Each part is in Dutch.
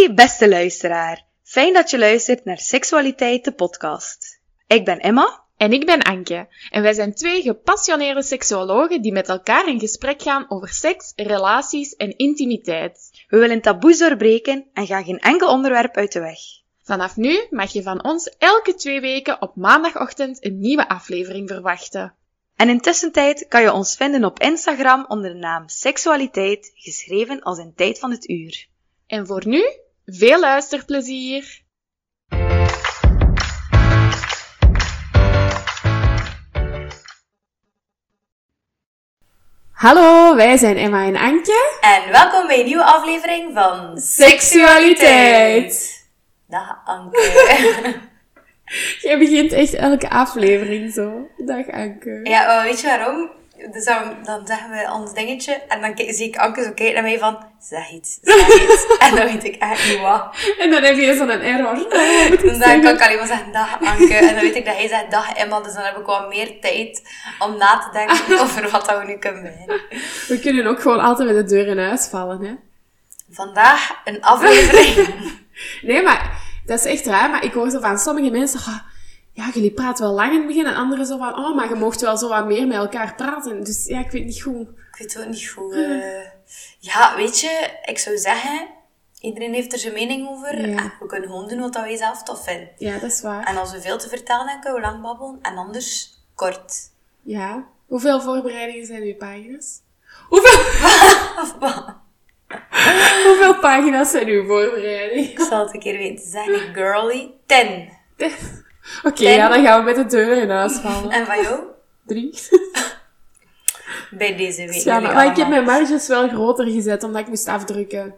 Hey beste luisteraar, fijn dat je luistert naar Seksualiteit de podcast. Ik ben Emma. En ik ben Anke. En wij zijn twee gepassioneerde seksuologen die met elkaar in gesprek gaan over seks, relaties en intimiteit. We willen taboes doorbreken en gaan geen enkel onderwerp uit de weg. Vanaf nu mag je van ons elke twee weken op maandagochtend een nieuwe aflevering verwachten. En intussen tijd kan je ons vinden op Instagram onder de naam Seksualiteit, geschreven als een tijd van het uur. En voor nu, veel luisterplezier! Hallo, wij zijn Emma en Anke. En welkom bij een nieuwe aflevering van Seksualiteit. Dag Anke. Jij begint echt elke aflevering zo. Dag Anke. ja, maar weet je waarom? Dus dan, dan zeggen we ons dingetje en dan zie ik Anke zo kijken naar mij van zeg iets, zeg iets. en dan weet ik echt niet wat. En dan heb je zo'n error. Dus dan kan ik alleen maar zeggen dag Anke. En dan weet ik dat hij zegt dag Emma. Dus dan heb ik wat meer tijd om na te denken over wat dat we nu kunnen beginnen. We kunnen ook gewoon altijd met de deur in huis vallen, hè. Vandaag een aflevering. Nee, maar dat is echt raar. Maar ik hoor zo van sommige mensen... "Ah, ja, jullie praten wel lang in het begin. En anderen zo van... Oh, maar je mocht wel zo wat meer met elkaar praten. Dus ja, ik weet niet goed. Ik weet ook niet goed. eh. Ja, weet je, ik zou zeggen, iedereen heeft er zijn mening over. Ja. En we kunnen gewoon doen wat wij zelf tof vinden. Ja, dat is waar. En als we veel te vertellen hebben, kunnen we lang babbelen. En anders kort. Ja. Hoeveel voorbereidingen zijn uw pagina's? Hoeveel... Hoeveel pagina's zijn uw voorbereidingen? Ik zal het een keer weten zeggen. Girly, 10. Oké, ja, dan gaan we met de deur in huis vallen. En van jou? Drie. Bij deze week. Ja, maar ik heb mijn marges wel groter gezet, omdat ik moest afdrukken.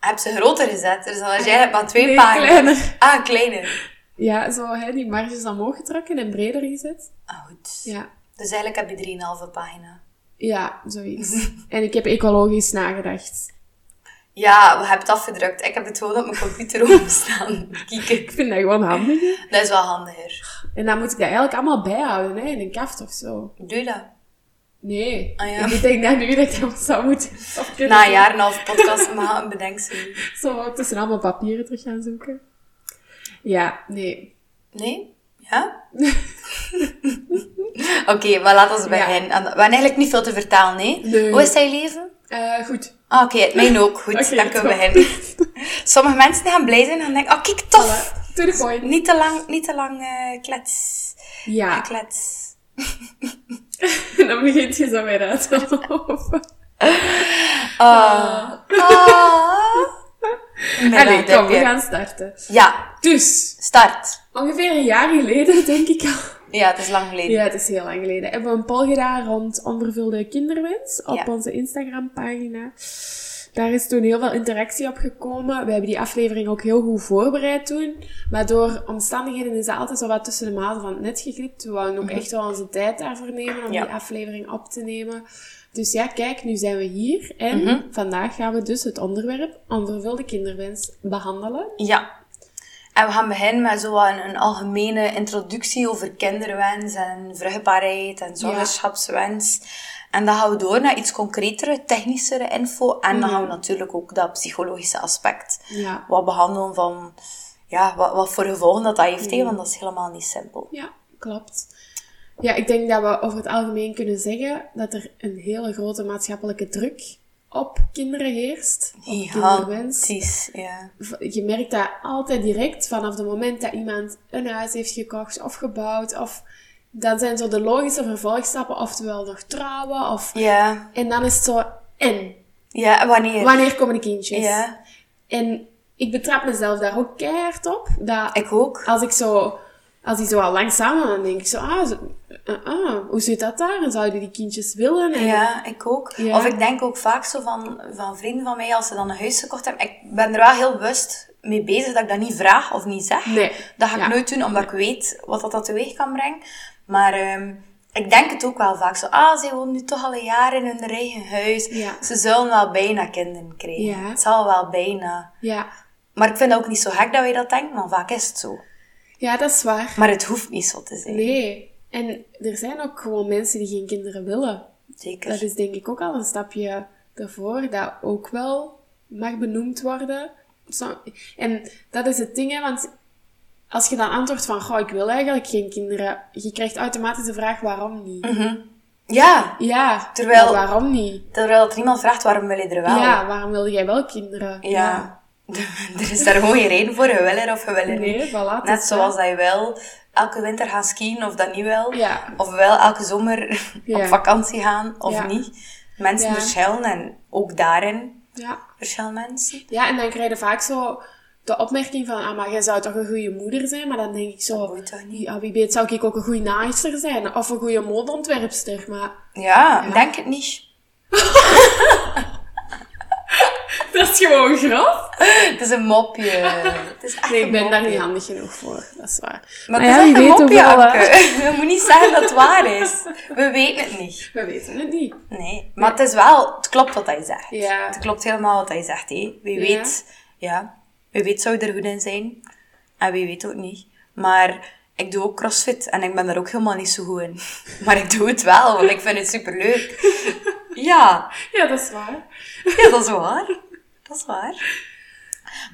Heb ze groter gezet? Dus dan als jij hebt maar twee Nee, pagina's. kleiner. Ah, kleiner. Ja, zo hè, die marges omhoog getrokken en breder gezet. Ah, goed. Ja. Dus eigenlijk heb je 3,5 pagina. Ja, zoiets. en ik heb ecologisch nagedacht. Ja, we hebben het afgedrukt. Ik heb het gewoon op mijn computer openstaan. Kijk, Ik vind dat gewoon handig. hè. dat is wel handiger. En dan moet ik dat eigenlijk allemaal bijhouden, hè, in een kaft of zo. Doe je dat? Nee. Ah, ja. Ik denk dat nu dat ik dat zou moeten. Na een jaar en een half podcast mag een bedenksel. Zo tussen allemaal papieren terug gaan zoeken. Ja, nee. Nee? Ja? Oké, maar laten we beginnen. En We hebben eigenlijk niet veel te vertellen, nee? Nee. Hoe is je leven? Eh, goed. Ah, Oké, het mijne ook. Goed, Oké, dan kunnen we beginnen. Sommige mensen gaan blij zijn en denken, oh kijk, tof. Voilà. To the point. Niet te lang, niet te lang eh, klets. Ja. Klets. dan begint je zo weer uit te lopen. Ah. Allee, kom, we gaan starten. Ja, Dus, start. ongeveer een jaar geleden, denk ik al. Ja, het is lang geleden. Ja, het is heel lang geleden. Hebben we een poll gedaan rond onvervulde kinderwens op Ja. onze Instagram-pagina. Daar is toen heel veel interactie op gekomen. We hebben die aflevering ook heel goed voorbereid toen. Maar door omstandigheden is dat altijd zo wat tussen de maten van het net geglipt. We wouden ook echt wel onze tijd daarvoor nemen om Ja. die aflevering op te nemen. Dus ja, kijk, nu zijn we hier. En vandaag gaan we dus het onderwerp onvervulde kinderwens behandelen. Ja. En we gaan beginnen met zo een, een algemene introductie over kinderwens en vruchtbaarheid en zwangerschapswens. En dan gaan we door naar iets concretere, technischere info. En dan gaan we natuurlijk ook dat psychologische aspect Ja. wat behandelen van ja, wat, wat voor gevolgen dat, dat heeft. hè, Want dat is helemaal niet simpel. Ja, klopt. Ja, ik denk dat we over het algemeen kunnen zeggen dat er een hele grote maatschappelijke druk op kinderen heerst. Op kinderwens. Ja. Je merkt dat altijd direct vanaf het moment dat iemand een huis heeft gekocht of gebouwd. Of dan zijn zo de logische vervolgstappen, oftewel nog trouwen. Of, Ja, en dan is het zo, en? ja wanneer? Wanneer komen de kindjes? Ja, En ik betrap mezelf daar ook keihard op. Dat ik ook. als ik zo, als die zo al lang samen, dan denk ik zo, ah, zo, ah, ah, hoe zit dat daar? En zouden die kindjes willen? En, Ja, ik ook. Ja. Of ik denk ook vaak zo van, van vrienden van mij, als ze dan een huis gekocht hebben. Ik ben er wel heel bewust mee bezig dat ik dat niet vraag of niet zeg. Nee. Dat ga ik Ja. nooit doen, omdat ik weet wat dat, dat teweeg kan brengen. Maar ehm, ik denk het ook wel vaak zo. Ah, ze wonen nu toch al een jaar in hun eigen huis. Ja. Ze zullen wel bijna kinderen krijgen. Ja. Het zal wel bijna. Ja. Maar ik vind het ook niet zo gek dat wij dat denken, maar vaak is het zo. Ja, dat is waar. Maar het hoeft niet zo te zijn. Nee. En er zijn ook gewoon mensen die geen kinderen willen. Zeker. Dat is denk ik ook al een stapje ervoor, dat ook wel mag benoemd worden. En dat is het ding, hè, want als je dan antwoordt van, goh, ik wil eigenlijk geen kinderen, je krijgt automatisch de vraag, waarom niet? Ja, Ja, Terwijl- waarom niet? terwijl er iemand vraagt waarom wil je er wel? Ja, waarom wil jij wel kinderen? Ja. er is daar gewoon geen reden voor. Je wil er of je wil er Nee, niet. voilà, Net zoals dat. je wel elke winter gaan skiën of dat niet wel. Ja. Of wel elke zomer Ja. op vakantie gaan of Ja. niet. Mensen verschillen en ook daarin Ja. verschillen mensen. ja, en dan krijg je vaak zo de opmerking van, ah, maar jij zou toch een goede moeder zijn? Maar dan denk ik zo, ja, wie weet zou ik ook een goede naaister zijn? Of een goede modeontwerpster, maar... Ja, denk het niet. Dat is gewoon grap. Het is een mopje. Het is echt Nee, ik ben daar niet handig genoeg voor. Dat is waar. Maar Maar het ja, is echt een weet mopje, Anke. Je moet niet zeggen dat het waar is. We weten het niet. We weten het niet. Nee, maar het is wel, het klopt wat hij zegt. Ja. Het klopt helemaal wat hij zegt, hé. Wie Ja. weet, ja, wie weet zou er goed in zijn. En wie weet ook niet. Maar ik doe ook crossfit en ik ben daar ook helemaal niet zo goed in. Maar ik doe het wel, want ik vind het superleuk. Ja, Ja, dat is waar. ja, dat is waar. Dat is waar.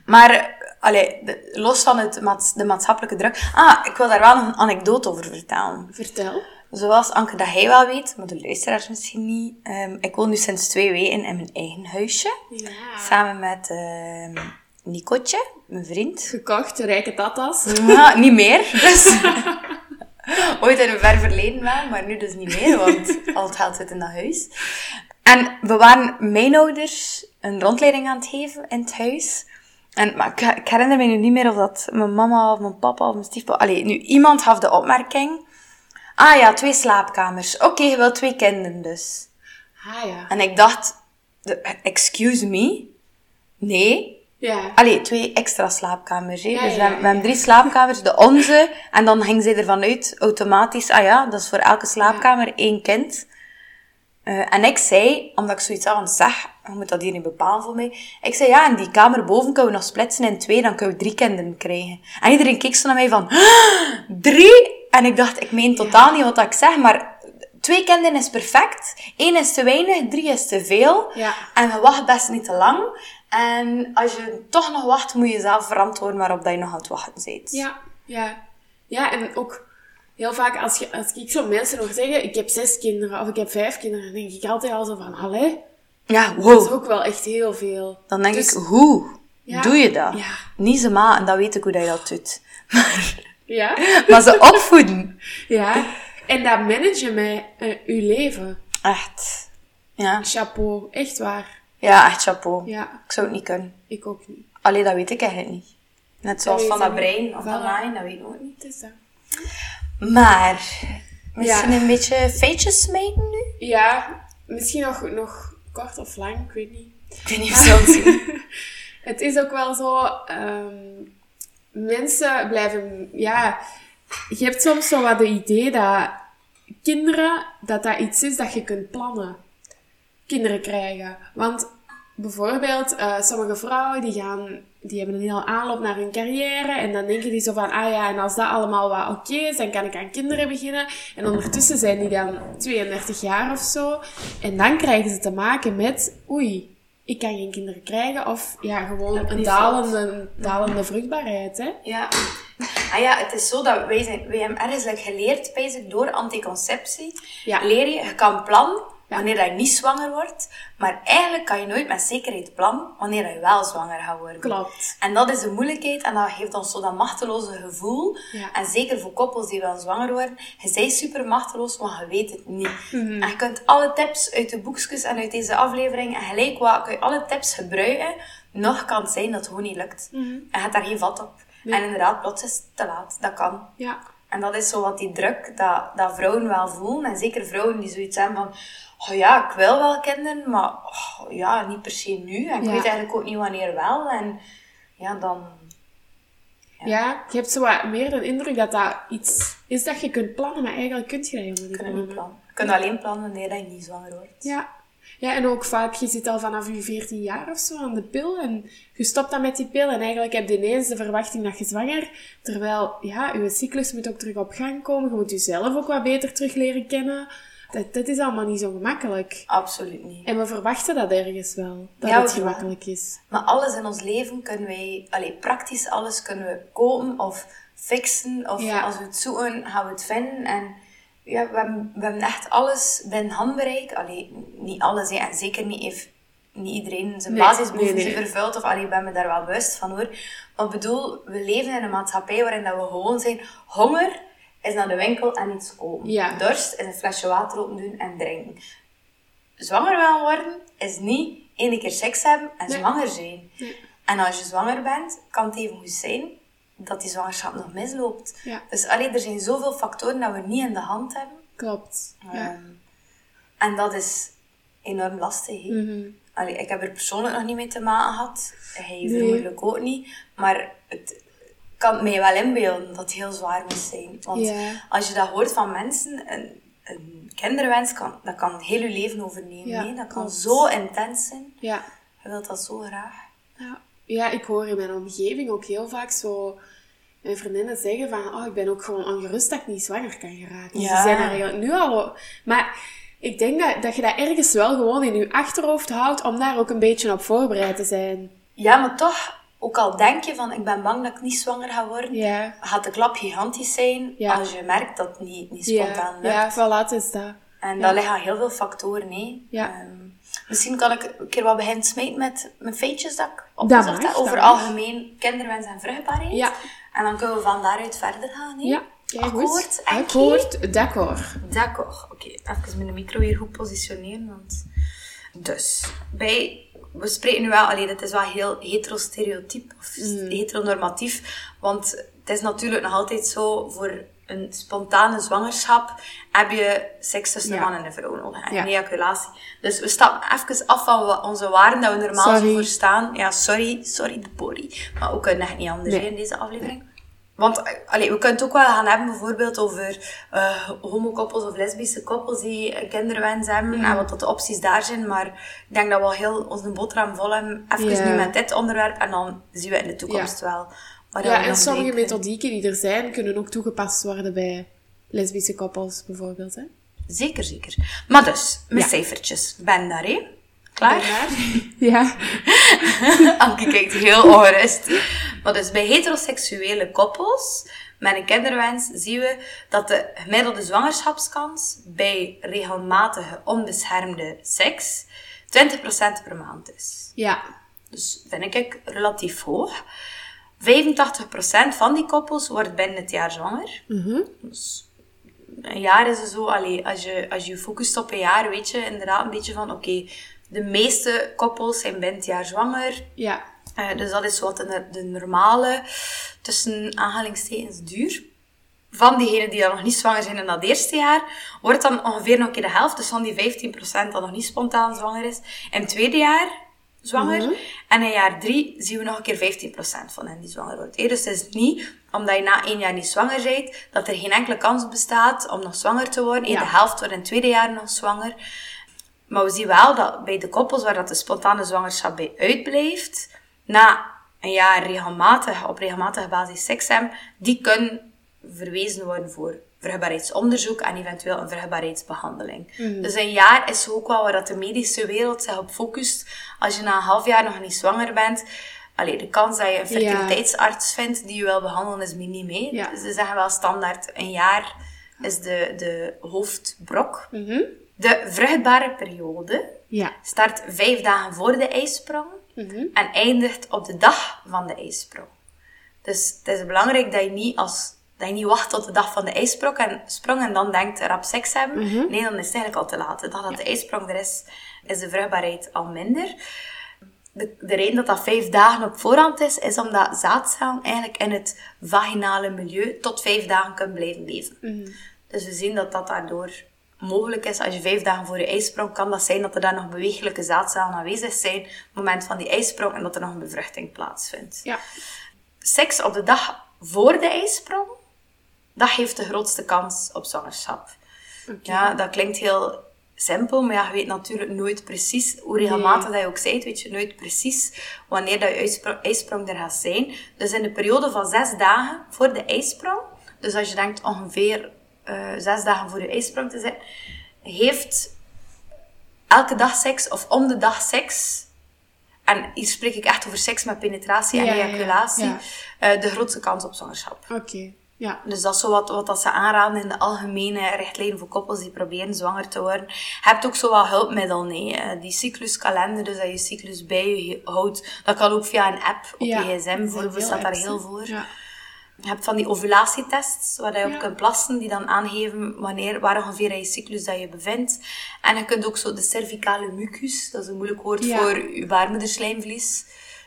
Maar, allee, de- los van het, maats- de maatschappelijke druk. Ah, ik wil daar wel een anekdote over vertellen. Vertel. Zoals Anke dat hij wel weet, maar de luisteraars misschien niet. Ehm, ik woon nu sinds twee weken in mijn eigen huisje. Ja. Samen met ehm Nicotje, mijn vriend. Gekocht, rijke tatas. Ja, niet meer, dus... Ooit in een ver verleden wel, maar nu dus niet meer, want al het geld zit in dat huis. En we waren mijn ouders een rondleiding aan het geven in het huis. En, maar ik, ik herinner me nu niet meer of dat mijn mama of mijn papa of mijn stiefpapa... Allee, nu, iemand gaf de opmerking... Ah ja, twee slaapkamers. Oké, je wilt twee kinderen dus. Ah ja. En ik dacht... Excuse me? Nee. Ja. Allee, twee extra slaapkamers. Hè? Ja, dus we, ja, hebben, we ja. hebben drie slaapkamers, de onze. En dan ging zij ervan uit, automatisch, ah ja, dat is voor elke slaapkamer één kind. Eh, en ik zei, omdat ik zoiets had van, zeg, je moet dat hier niet bepalen voor mij. Ik zei, ja, en die kamer boven kunnen we nog splitsen in twee, dan kunnen we drie kinderen krijgen. En iedereen keek zo naar mij van, "Ah, drie? En ik dacht, ik meen totaal niet wat ik zeg, maar twee kinderen is perfect. Eén is te weinig, drie is te veel. Ja. En je wacht best niet te lang. En als je toch nog wacht, moet je jezelf verantwoorden waarop dat je nog aan het wachten bent. Ja. Ja. Ja, en ook heel vaak als, je, als ik zo mensen hoor zeggen, ik heb zes kinderen of ik heb vijf kinderen, dan denk ik altijd al zo van, allee, Ja, dat is wow. ook wel echt heel veel. Dan denk Dus- ik, hoe Ja. doe je dat? Ja. Niet ze ma, en dat weet ik hoe dat je dat doet. Ja. Maar ze opvoeden. Ja. En dat managen met eh, uw leven. Echt. Ja. Chapeau. Echt waar. Ja, echt chapeau. Ja. Ik zou het niet kunnen. Ik ook niet. Allee, dat weet ik eigenlijk niet. Net zoals van dat brein of dat naaien, dat weet ik ook niet. Is dat. Maar, misschien Ja. een beetje feitjes smijten nu? Ja. Misschien nog, nog kort of lang, ik weet niet. Ik weet niet of ze het zien. Het is ook wel zo, ehm, mensen blijven, ja, je hebt soms zo wat het idee dat kinderen, dat dat iets is dat je kunt plannen. Kinderen krijgen. Want bijvoorbeeld, eh, sommige vrouwen die gaan, die hebben een hele aanloop naar hun carrière en dan denken die zo van, ah ja, en als dat allemaal wat oké is, dan kan ik aan kinderen beginnen. En ondertussen zijn die dan 32 jaar of zo. En dan krijgen ze te maken met, oei, ik kan geen kinderen krijgen. Of ja, gewoon een dalende, dalende vruchtbaarheid, hè. Ja. Ah ja, het is zo dat wij, zijn, wij hebben ergens geleerd, door anticonceptie, Ja. leer je, je kan plannen wanneer dat je niet zwanger wordt, maar eigenlijk kan je nooit met zekerheid plannen wanneer dat je wel zwanger gaat worden. Klopt. En dat is de moeilijkheid en dat geeft ons zo dat machteloze gevoel. Ja. En zeker voor koppels die wel zwanger worden, je bent super machteloos, maar je weet het niet. Mhm. En je kunt alle tips uit de boekjes en uit deze aflevering en gelijk wat, kun je alle tips gebruiken, nog kan het zijn dat het gewoon niet lukt. Mhm. En je hebt daar geen vat op. En inderdaad, plots is het te laat. Dat kan. Ja. En dat is zo wat die druk dat, dat vrouwen wel voelen. En zeker vrouwen die zoiets hebben van... Oh ja, ik wil wel kinderen, maar oh, ja, niet per se nu. En ik Ja. weet eigenlijk ook niet wanneer wel. En ja, dan... Ja, je hebt zo wat meer de indruk dat dat iets is dat je kunt plannen, maar eigenlijk kun je dat helemaal niet plannen. Je kunt alleen plannen wanneer je niet zwanger wordt. Ja. Ja, en ook vaak, je zit al vanaf je 14 jaar of zo aan de pil en je stopt dan met die pil en eigenlijk heb je ineens de verwachting dat je zwanger, terwijl, ja, je cyclus moet ook terug op gang komen, je moet jezelf ook wat beter terug leren kennen. Dat, dat is allemaal niet zo gemakkelijk. Absoluut niet. En we verwachten dat ergens wel, dat Ja, het gemakkelijk is. Maar alles in ons leven kunnen wij, allee, praktisch alles kunnen we kopen of fixen. Of Ja. als we het zoeken, gaan we het vinden. En ja, we hebben, we hebben echt alles binnen handbereik. Allee, niet alles, hè. en zeker niet, heeft niet iedereen zijn Nee, basisbehoeften nee, nee. vervult. Of allee, ik ben me daar wel bewust van hoor. Maar ik bedoel, we leven in een maatschappij waarin dat we gewoon zijn. Honger is naar de winkel en iets kopen. Ja. Dorst is een flesje water open doen en drinken. Zwanger willen worden is niet één keer seks hebben en Nee. zwanger zijn. En als je zwanger bent, kan het even goed zijn dat die zwangerschap nog misloopt. Ja. Dus allee, er zijn zoveel factoren dat we niet in de hand hebben. Klopt. Ja. Ehm, en dat is enorm lastig. Allee, ik heb er persoonlijk nog niet mee te maken gehad. Hij Nee. vermoedelijk ook niet. Maar het kan mij wel inbeelden dat het heel zwaar moest zijn. Want als je dat hoort van mensen, een, een kinderwens kan, dat kan heel je leven overnemen. Ja. Dat kan klopt. zo intens zijn. Ja. Je wilt dat zo graag. Ja. ja, ik hoor in mijn omgeving ook heel vaak zo mijn vriendinnen zeggen van, oh, ik ben ook gewoon ongerust dat ik niet zwanger kan geraken. Ja. Ze zijn er nu al... Maar ik denk dat, dat je dat ergens wel gewoon in je achterhoofd houdt om daar ook een beetje op voorbereid te zijn. Ja, maar toch, ook al denk je van ik ben bang dat ik niet zwanger ga worden, gaat de klap gigantisch zijn als je merkt dat het niet, niet spontaan Ja, lukt. ja voilà, is dat. En daar liggen heel veel factoren. Ja. Ehm, misschien kan ik een keer wat beginnen met mijn feitjes dat ik opgezocht heb over algemeen kinderwens en vruchtbaarheid. Ja. En dan kunnen we van daaruit verder gaan, hè. Ja, Akkoord, goed. Enkie? Akkoord, d'accord. D'accord. Oké, even mijn micro hier goed positioneren. Want... Dus, bij... We spreken nu wel... Allee, dit is wel heel heterostereotyp of Mm. heteronormatief. Want het is natuurlijk nog altijd zo... Voor een spontane zwangerschap heb je seks tussen Ja. man en de vrouw nodig. En Ja. ejaculatie. Dus we stappen even af van onze waarden dat we normaal zo Sorry. voor staan. Ja, sorry. Sorry, de body. Maar we kunnen echt niet anders Nee. in deze aflevering. Want allee, we kunnen het ook wel gaan hebben bijvoorbeeld over eh homokoppels of lesbische koppels die kinderwens hebben en wat dat de opties daar zijn. Maar ik denk dat we al heel onze boterham vol hebben. Even nu met dit onderwerp en dan zien we in de toekomst wel. Ja, en sommige methodieken die er zijn, kunnen ook toegepast worden bij lesbische koppels, bijvoorbeeld. Hè? Zeker, zeker. Maar dus, met Ja. cijfertjes. Ben daar, hè? Klaar? Ja. Ankie kijkt heel ongerust. Maar dus bij heteroseksuele koppels met een kinderwens zien we dat de gemiddelde zwangerschapskans bij regelmatige onbeschermde seks 20% per maand is. Ja. Dus vind ik relatief hoog. 85% van die koppels wordt binnen het jaar zwanger. Dus een jaar is het zo, allee, als je als je je focust op een jaar, weet je inderdaad een beetje van, oké, de meeste koppels zijn binnen het jaar zwanger. Ja. Eh, dus dat is wat de, de normale, tussen aanhalingstekens, duur. Van diegenen die dan nog niet zwanger zijn in dat eerste jaar, wordt dan ongeveer nog een keer de helft. Dus van die 15% dat nog niet spontaan zwanger is. In het tweede jaar zwanger. En in jaar drie zien we nog een keer 15% van hen die zwanger wordt. Dus het is niet omdat je na één jaar niet zwanger bent, dat er geen enkele kans bestaat om nog zwanger te worden. Ja. De helft wordt in het tweede jaar nog zwanger. Maar we zien wel dat bij de koppels waar dat de spontane zwangerschap bij uitblijft, na een jaar regelmatig, op regelmatige basis seks hebben, die kunnen verwezen worden voor vruchtbaarheidsonderzoek en eventueel een vruchtbaarheidsbehandeling. Dus een jaar is ook wel waar dat de medische wereld zich op focust. Als je na een half jaar nog niet zwanger bent, allee, de kans dat je een fertiliteitsarts vindt die je wil behandelen is hè. Ja. Dus ze zeggen wel standaard, een jaar is de, de hoofdbrok. De vruchtbare periode Ja. start vijf dagen voor de ijsprong en eindigt op de dag van de ijsprong. Dus het is belangrijk dat je niet, als, dat je niet wacht tot de dag van de ijsprong en, sprong en dan denkt rap seks hebben. Nee, dan is het eigenlijk al te laat. De dag dat de ijsprong er is, is de vruchtbaarheid al minder. De, de reden dat dat vijf dagen op voorhand is, is omdat zaadcellen eigenlijk in het vaginale milieu tot vijf dagen kunnen blijven leven. Dus we zien dat dat daardoor mogelijk is. Als je vijf dagen voor je ijsprong, kan dat zijn dat er daar nog bewegelijke zaadcellen aanwezig zijn op het moment van die ijsprong en dat er nog een bevruchting plaatsvindt. Ja. Seks op de dag voor de ijsprong, dat geeft de grootste kans op zwangerschap. Ja, dat klinkt heel simpel, maar ja, je weet natuurlijk nooit precies hoe regelmatig dat je ook bent, weet je nooit precies wanneer dat je ijspro- ijsprong er gaat zijn. Dus in de periode van zes dagen voor de ijsprong, dus als je denkt ongeveer eh, zes dagen voor je ijsprong te zijn, heeft elke dag seks of om de dag seks. En hier spreek ik echt over seks met penetratie en ja, ejaculatie. ja. eh, de grootste kans op zwangerschap. Oké. Ja. Dus dat is zo wat, wat dat ze aanraden in de algemene richtlijnen voor koppels die proberen zwanger te worden. Je hebt ook zo wat hulpmiddelen, nee. Eh, die cycluskalender, dus dat je cyclus bij je houdt. Dat kan ook via een app op je gsm, bijvoorbeeld, staat daar heel voor. Ja. Je hebt van die ovulatietests, waar je op Ja. kunt plassen, die dan aangeven wanneer, waar ongeveer in je cyclus dat je bevindt. En je kunt ook zo de cervicale mucus, dat is een moeilijk woord Ja. voor je baarmoederslijmverlies,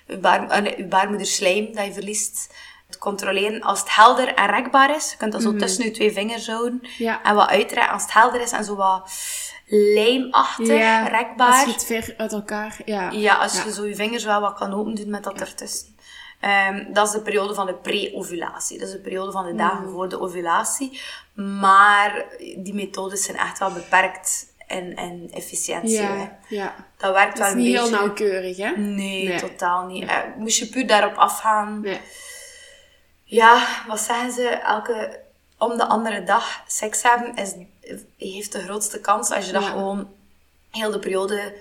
je, baar, nee, je baarmoederslijm dat je verliest, te controleren. Als het helder en rekbaar is, je kunt dat zo tussen je twee vingers houden Mhm. Ja. en wat uitrekken. Als het helder is en zo wat lijmachtig, Ja, rekbaar. Als je het ver uit elkaar... Ja. Ja, als je zo je vingers wel wat kan open doen met dat ertussen. Ehm, dat is de periode van de pre-ovulatie. Dat is de periode van de dagen Mm. voor de ovulatie. Maar die methodes zijn echt wel beperkt in, in efficiëntie. Ja, ja. Dat werkt Dat wel is een niet beetje. heel nauwkeurig, hè? Nee, Nee. totaal niet. Eh, moest je puur daarop afgaan. Nee. Ja, wat zeggen ze? Elke, om de andere dag seks hebben is, heeft de grootste kans als je dat Ja. gewoon heel de periode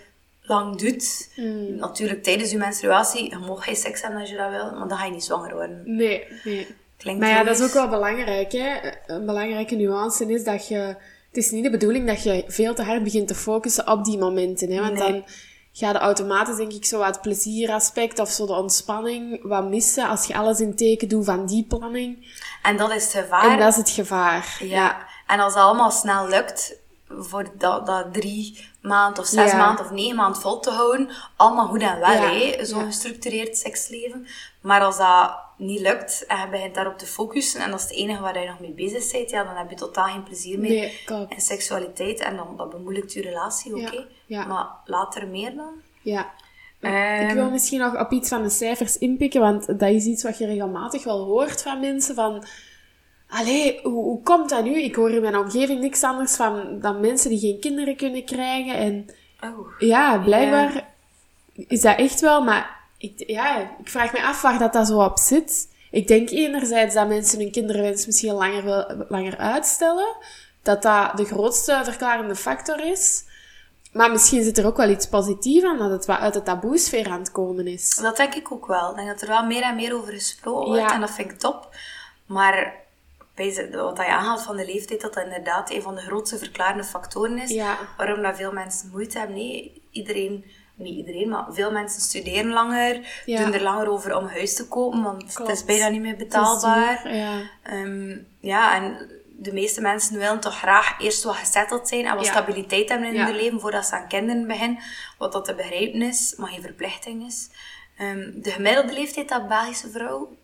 lang doet. Mm. Natuurlijk, tijdens je menstruatie, je mag geen seks hebben als je dat wil, maar dan ga je niet zwanger worden. Nee, nee. Klinkt Maar ja, dat is ook wel belangrijk, hè. Een belangrijke nuance is dat je... Het is niet de bedoeling dat je veel te hard begint te focussen op die momenten, hè. Want Nee. dan ga je automatisch, denk ik, zo wat het plezieraspect of zo de ontspanning wat missen als je alles in teken doet van die planning. En dat is het gevaar. En dat is het gevaar. Ja, en als dat allemaal snel lukt, voor dat, dat drie maanden of zes Ja. maanden of negen maanden vol te houden, allemaal goed en wel, Ja, zo'n ja. gestructureerd seksleven. Maar als dat niet lukt en je begint daarop te focussen en dat is het enige waar je nog mee bezig bent, ja, dan heb je totaal geen plezier meer Nee, klopt. in seksualiteit en dan dat bemoeilijkt je relatie ja. Maar later meer dan. Ja. Ehm, Ik wil misschien nog op iets van de cijfers inpikken, want dat is iets wat je regelmatig wel hoort van mensen van... Allee, hoe, hoe komt dat nu? Ik hoor in mijn omgeving niks anders van dan mensen die geen kinderen kunnen krijgen. En oh. ja, blijkbaar is dat echt wel, maar ik, ja, ik vraag me af waar dat, dat zo op zit. Ik denk enerzijds dat mensen hun kinderwens misschien langer, langer uitstellen. Dat dat de grootste verklarende factor is. Maar misschien zit er ook wel iets positiefs aan, dat het wat uit de taboesfeer aan het komen is. Dat denk ik ook wel. Ik denk dat er wel meer en meer over gesproken wordt Ja. en dat vind ik top. Maar wat je aanhaalt van de leeftijd, dat dat inderdaad een van de grootste verklarende factoren is. Ja. Waarom dat veel mensen moeite hebben. Nee, iedereen, niet iedereen, maar veel mensen studeren langer, Ja. doen er langer over om huis te kopen, want het is bijna niet meer betaalbaar. Ja. Ehm, ja, en de meeste mensen willen toch graag eerst wat gezetteld zijn en wat Ja. stabiliteit hebben in Ja. hun leven voordat ze aan kinderen beginnen. Wat dat te begrijpen is, maar geen verplichting is. Ehm, de gemiddelde leeftijd dat Belgische vrouw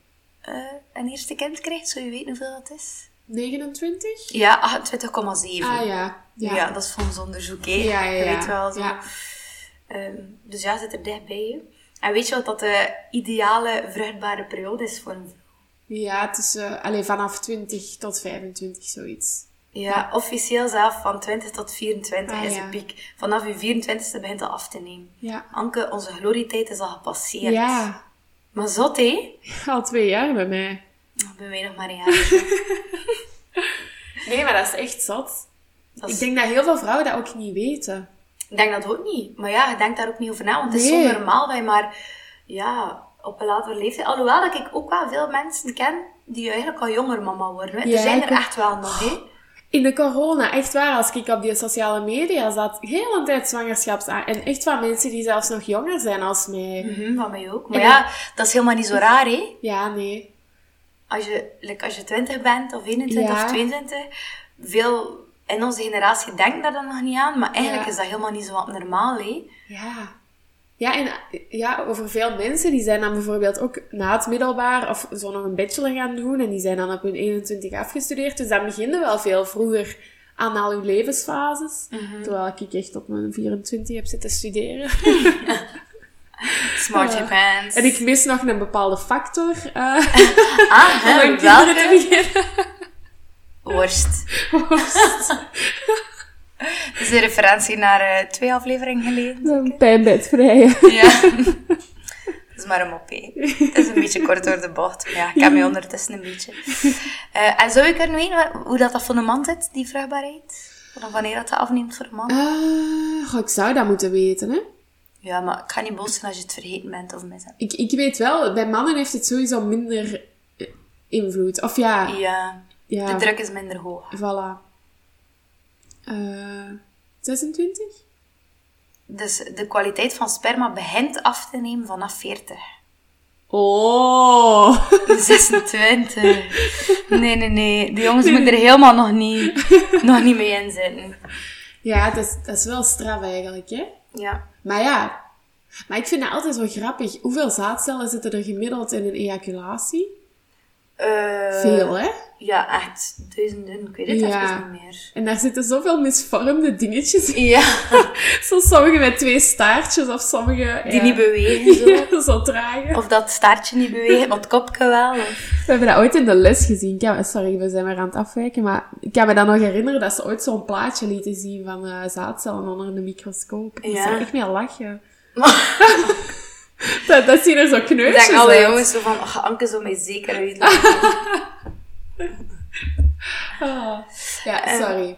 eh, een eerste kind krijgt, zou je weten hoeveel dat is? 29? Ja, 28,7. Ah ja. Ja. Ja. dat is volgens onderzoek, hè. Ja, ja, Je weet wel zo. Ja. Ehm, dus ja, zit er dichtbij, hè. En weet je wat dat de ideale vruchtbare periode is voor een vrouw? Ja, tussen, allee, vanaf 20 tot 25, zoiets. Ja, officieel zelf van 20 tot 24 Ah, is ja. de piek. Vanaf je 24ste begint dat af te nemen. Ja. Anke, onze glorietijd is al gepasseerd. Ja, Maar zot, hé? al twee jaar bij mij. Oh, Bij mij nog maar een jaar. Nee, maar dat is echt zot. Is- Ik denk dat heel veel vrouwen dat ook niet weten. Ik denk dat ook niet. Maar ja, je denkt daar ook niet over na. Want het is zo normaal je maar... Ja, op een latere leeftijd... Alhoewel dat ik ook wel veel mensen ken die eigenlijk al jonger mama worden. hè. Ja, er zijn er echt wel nog, hè. In de corona, echt waar, als ik op die sociale media zat, heel een tijd zwangerschaps aan. En echt van mensen die zelfs nog jonger zijn als mij. Mhm, van mij ook. Maar En- ja, dat is helemaal niet zo raar, hè. Ja, nee. als je, like als je 20 bent, of 21 Ja. of 22, veel in onze generatie denken daar dan nog niet aan, maar eigenlijk Ja. is dat helemaal niet zo wat normaal, hè? Ja. Ja, en ja, over veel mensen, die zijn dan bijvoorbeeld ook na het middelbaar of zo nog een bachelor gaan doen en die zijn dan op hun 21 afgestudeerd. Dus dan beginnen wel veel vroeger aan al hun levensfases. Terwijl ik echt op mijn 24 heb zitten studeren. Smart. Japans. En ik mis nog een bepaalde factor uh, Ah, om hè, mijn kinderen te welke? beginnen. Worst. Dat is een referentie naar eh, twee afleveringen geleden. Een pijnbedvrije. Ja. Dat is maar een mopé. Het is een beetje kort door de bocht. maar Ja, ik heb me ondertussen een beetje. Eh, en zou ik er nu weten hoe dat, dat voor een man zit, die vruchtbaarheid? Van wanneer dat dat afneemt voor een man? Eh, goh, ik zou dat moeten weten, hè. Ja, maar ik ga niet boos zijn als je het vergeten bent of mis hebt. Ik, ik weet wel, bij mannen heeft het sowieso minder eh, invloed. Of ja, Ja, ja de druk is minder hoog. voilà. Eh 26? Dus de kwaliteit van sperma begint af te nemen vanaf 40. Oh! 26. Nee, nee, nee. De jongens moeten er helemaal nog niet, nog niet mee in zitten. Ja, dat is, dat is wel straf eigenlijk, hè. Ja. Maar ja, maar ik vind het altijd wel grappig. Hoeveel zaadcellen zitten er gemiddeld in een ejaculatie? Eh, Veel, hè? Ja, echt. Duizenden. Ik weet het Ja. even niet meer. En daar zitten zoveel misvormde dingetjes in. Ja, Zo sommige met twee staartjes of sommige... die ja, niet bewegen zo. Ja, zo traag. Of dat staartje niet beweegt, maar het kopje wel. Of... We hebben dat ooit in de les gezien. Ik kan- sorry, we zijn weer aan het afwijken. Maar ik kan me dan nog herinneren dat ze ooit zo'n plaatje lieten zien van eh, zaadcellen onder de microscoop. Ik Ja. er echt mee lachen. dat, dat zien er zo Ik kneusjes denk alle jongens zo van, oh, Anke zou mij zeker. Ah. Ja, sorry.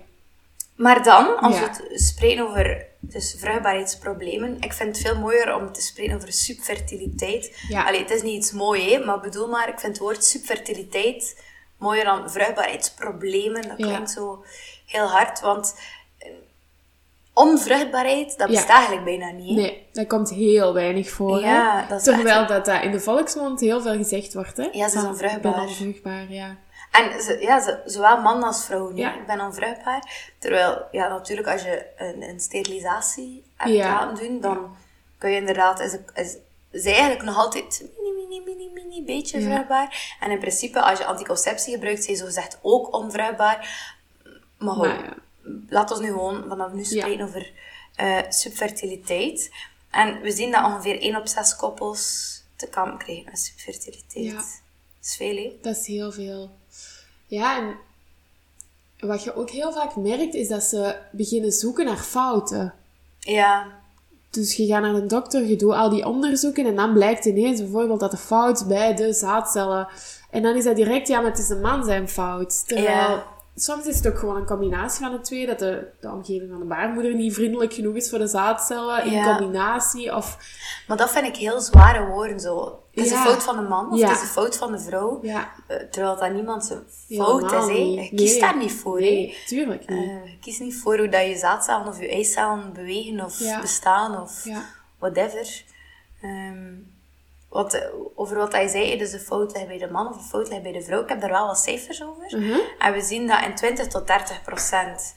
Maar dan, als Ja. we het spreken over dus vruchtbaarheidsproblemen, ik vind het veel mooier om te spreken over subfertiliteit. Ja. Allee, het is niet iets moois, hè, maar ik bedoel maar, ik vind het woord subfertiliteit mooier dan vruchtbaarheidsproblemen. Dat Ja. klinkt zo heel hard, want eh, onvruchtbaarheid, dat Ja. bestaat eigenlijk bijna niet. hè. Nee, dat komt heel weinig voor. Ja, dat is Terwijl echt- dat, dat in de volksmond heel veel gezegd wordt. Hè? Ja, ze is onvruchtbaar. Ik ben onvruchtbaar, ja. En ze, ja, ze, zowel man als vrouw. Ja. Ik ben onvruchtbaar. Terwijl, ja, natuurlijk, als je een, een sterilisatie hebt laten doen, dan kun je inderdaad, is, is, is eigenlijk nog altijd mini, mini, mini, mini beetje vruchtbaar. En in principe, als je anticonceptie gebruikt, zijn je zogezegd ook onvruchtbaar. Maar goed, Maar ja. Laat ons nu gewoon vanaf nu spreken over eh, subfertiliteit. En we zien dat ongeveer 1 op 6 koppels te kampen krijgen met subfertiliteit. Ja. Dat is veel, hè? Dat is heel veel. Ja, en wat je ook heel vaak merkt, is dat ze beginnen zoeken naar fouten. Ja, Dus je gaat naar een dokter, je doet al die onderzoeken en dan blijkt ineens bijvoorbeeld dat de fout bij de zaadcellen. En dan is dat direct, ja, maar het is de man zijn fout. Terwijl Ja. Soms is het ook gewoon een combinatie van de twee, dat de, de omgeving van de baarmoeder niet vriendelijk genoeg is voor de zaadcellen in Ja. combinatie. Of, Maar dat vind ik heel zware woorden zo. Het is Ja. een fout van de man of Ja. het is een fout van de vrouw. ja, Eh, terwijl dat niemand zijn fout is. niet. Je kiest daar niet voor. Nee, tuurlijk niet. Eh, je kiest niet voor hoe dat je zaadcellen of je eicellen bewegen of bestaan of whatever. Ehm, wat, over wat hij zei, dus de fout ligt bij de man of de fout ligt bij de vrouw. Ik heb daar wel wat cijfers over. Mhm. En we zien dat in 20 tot 30 procent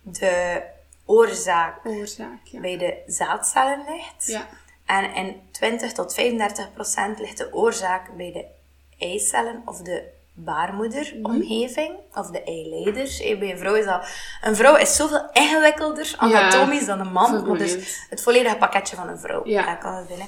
de oorzaak Oorzaak, ja. bij de zaadcellen ligt. Ja. En in 20 tot 35 procent ligt de oorzaak bij de eicellen of de baarmoederomgeving of de eileiders. Eh, Bij een vrouw is dat... Een vrouw is zoveel ingewikkelder anatomisch dan een man. Dus het volledige pakketje van een vrouw. Ja. Kan het willen.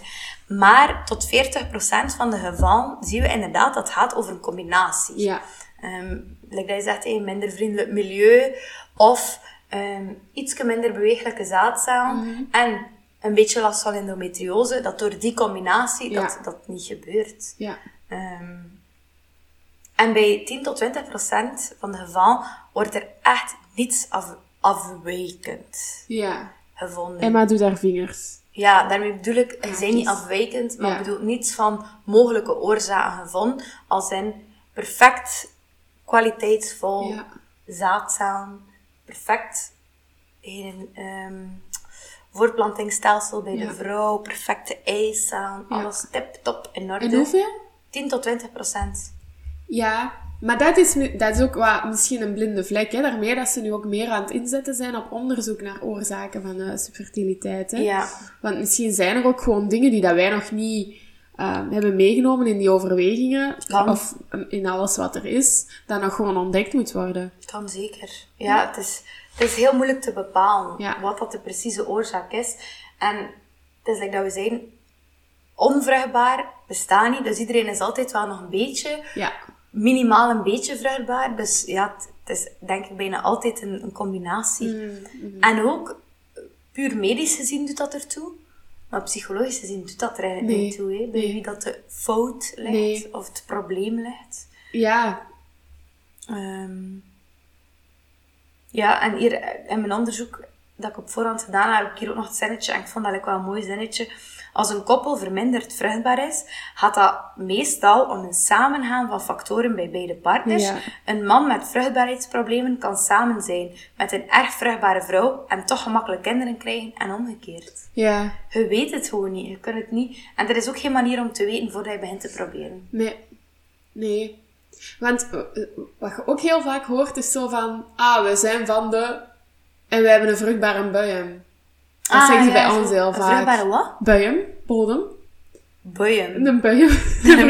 Maar tot 40 procent van de gevallen zien we inderdaad dat het gaat over een combinatie. Ja. Ehm like dat je zegt, een minder vriendelijk milieu of ehm iets minder bewegelijke zaadcellen Mhm. en een beetje last van endometriose, dat door die combinatie Ja. dat, dat niet gebeurt. Ja. Ehm, en bij 10 tot 20 procent van de gevallen wordt er echt niets af, afwijkend Ja. gevonden. Emma doet haar vingers. Ja, daarmee bedoel ik, ze zijn niet kies. afwijkend, maar Ja. ik bedoel niets van mogelijke oorzaken gevonden, als in perfect kwaliteitsvol Ja. zaadcellen, perfect geen ehm, voortplantingsstelsel bij Ja. de vrouw, perfecte eicellen, alles tip-top in orde. En hoeveel? 10 tot 20 procent. Ja, maar dat is, mi- dat is ook wat, misschien een blinde vlek. Hè? Daarmee dat ze nu ook meer aan het inzetten zijn op onderzoek naar oorzaken van uh, subfertiliteit. Hè? Ja. Want misschien zijn er ook gewoon dingen die dat wij nog niet uh, hebben meegenomen in die overwegingen. Kan. Of um, in alles wat er is, dat nog gewoon ontdekt moet worden. Kan zeker. Ja, het is, het is heel moeilijk te bepalen Ja. wat dat de precieze oorzaak is. En het is like dat we zijn, onvruchtbaar bestaat niet. Dus iedereen is altijd wel nog een beetje, Ja, minimaal een beetje vruchtbaar. Dus ja, het, is denk ik bijna altijd een, een combinatie. Mm, En ook, puur medisch gezien doet dat ertoe. Maar psychologisch gezien doet dat er eigenlijk Nee. niet toe. Hè? Bij Nee. wie dat de fout ligt Nee. of het probleem ligt. ja, Ehm, Ja, en hier eh, in mijn onderzoek dat ik op voorhand gedaan heb, heb ik hier ook nog het zinnetje, en ik vond dat ook wel een mooi zinnetje. Als een koppel verminderd vruchtbaar is, gaat dat meestal om een samengaan van factoren bij beide partners. Ja. Een man met vruchtbaarheidsproblemen kan samen zijn met een erg vruchtbare vrouw en toch gemakkelijk kinderen krijgen en omgekeerd. Ja. Je weet het gewoon niet, je kunt het niet. En er is ook geen manier om te weten voordat je begint te proberen. Nee. Nee. Want eh, wat je ook heel vaak hoort is zo van, ah, we zijn van de... En we hebben een vruchtbare buien. Dat Ah, zeggen ze ja, bij ons heel vaak. vruchtbare wat? Buien, bodem. Buien. Een buien. Een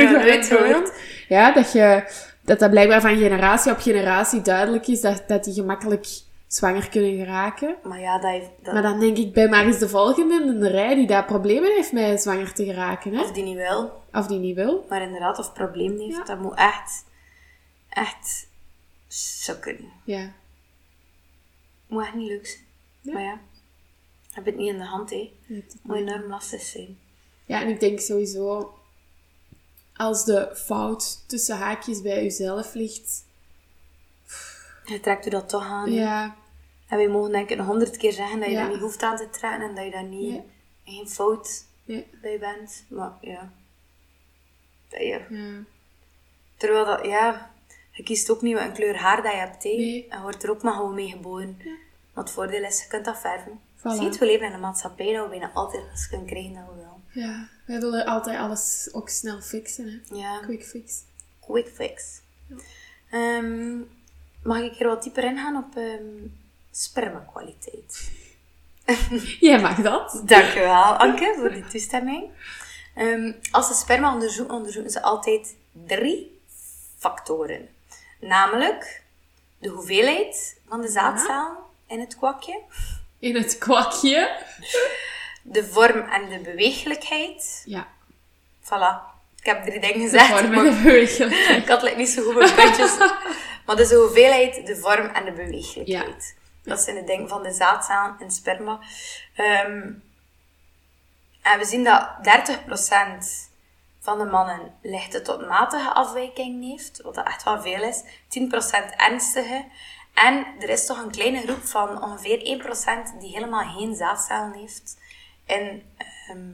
buien. Ja, dat je... Dat dat blijkbaar van generatie op generatie duidelijk is, dat, dat die gemakkelijk zwanger kunnen geraken. Maar ja, dat heeft... Dat, Maar dan denk ik bij Maris de volgende in de rij die daar problemen heeft met zwanger te geraken, hè? Of die niet wil. Of die niet wil. Maar inderdaad, of probleem heeft, Ja. dat moet echt... Echt... Sukken. Ja. Moet echt niet leuk zijn. Ja. Maar ja, heb het niet in de hand, hè. Moet enorm lastig zijn. Ja, en ik denk sowieso, als de fout tussen haakjes bij jezelf ligt, Je trekt u dat toch aan. ja, En wij mogen denk ik nog honderd keer zeggen dat je Ja. dat niet hoeft aan te trekken en dat je daar niet Ja. geen fout ja, bij bent. Maar ja. Dat je, ja, terwijl dat, ja, je kiest ook niet wat een kleur haar dat je hebt, hè. Nee. En wordt er ook maar gewoon mee geboren. Maar het voordeel is, je kunt dat verven. Voilà. We leven in een maatschappij dat we bijna altijd alles kunnen krijgen dat we willen. ja. Wij willen altijd alles ook snel fixen, hè. Ja. Quick fix. Quick fix. Ehm, mag ik er wat dieper ingaan op ehm spermakwaliteit? Jij mag dat. Dank u wel, Anke, voor die toestemming. Ehm, als ze sperma onderzoeken, onderzoeken ze altijd drie factoren. Namelijk de hoeveelheid van de zaadcellen in het kwakje, In het kwakje. de vorm en de beweeglijkheid. Ja. Voilà. Ik heb drie dingen De gezegd. vorm maar- en de bewegelijkheid. Ik had niet zo goed met puntjes. maar dus de hoeveelheid, de vorm en de beweeglijkheid. Dat zijn de dingen van de zaadcellen en sperma. Ehm, en we zien dat 30% van de mannen lichte tot matige afwijking heeft, wat dat echt wel veel is. 10% ernstige. En er is toch een kleine groep van ongeveer 1% die helemaal geen zaadcellen heeft in ehm,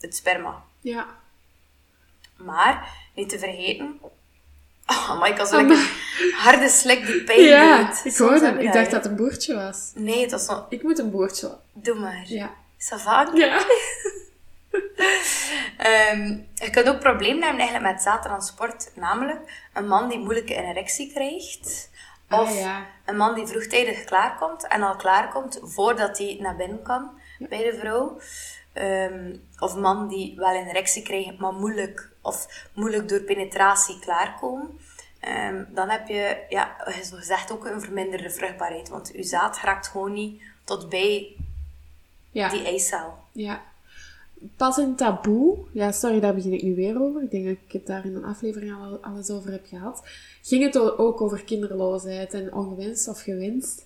het sperma. Ja. Maar, niet te vergeten... Oh, maar ik had zo'n harde slik die pijn Ja, deed. ik hoorde heb hem. Ik dacht dat het een boertje was. Nee, het was. Ik moet een boertje. Doe maar. Ja. Ça va? Ja. Ehm, je kunt ook problemen hebben eigenlijk met zaadtransport. Namelijk een man die moeilijke erectie krijgt. Ah, Of ja. een man die vroegtijdig klaarkomt en al klaarkomt voordat hij naar binnen kan bij de vrouw. Ehm, of een man die wel een erectie krijgt, maar moeilijk, of moeilijk door penetratie klaarkomen. Ehm, dan heb je, ja, gezegd, ook een verminderde vruchtbaarheid. Want je zaad raakt gewoon niet tot bij Ja. die eicel. Ja. Pas in taboe, ja, sorry, daar begin ik nu weer over. Ik denk dat ik het daar in een aflevering al alles over heb gehad. Ging het ook over kinderloosheid en ongewenst of gewenst.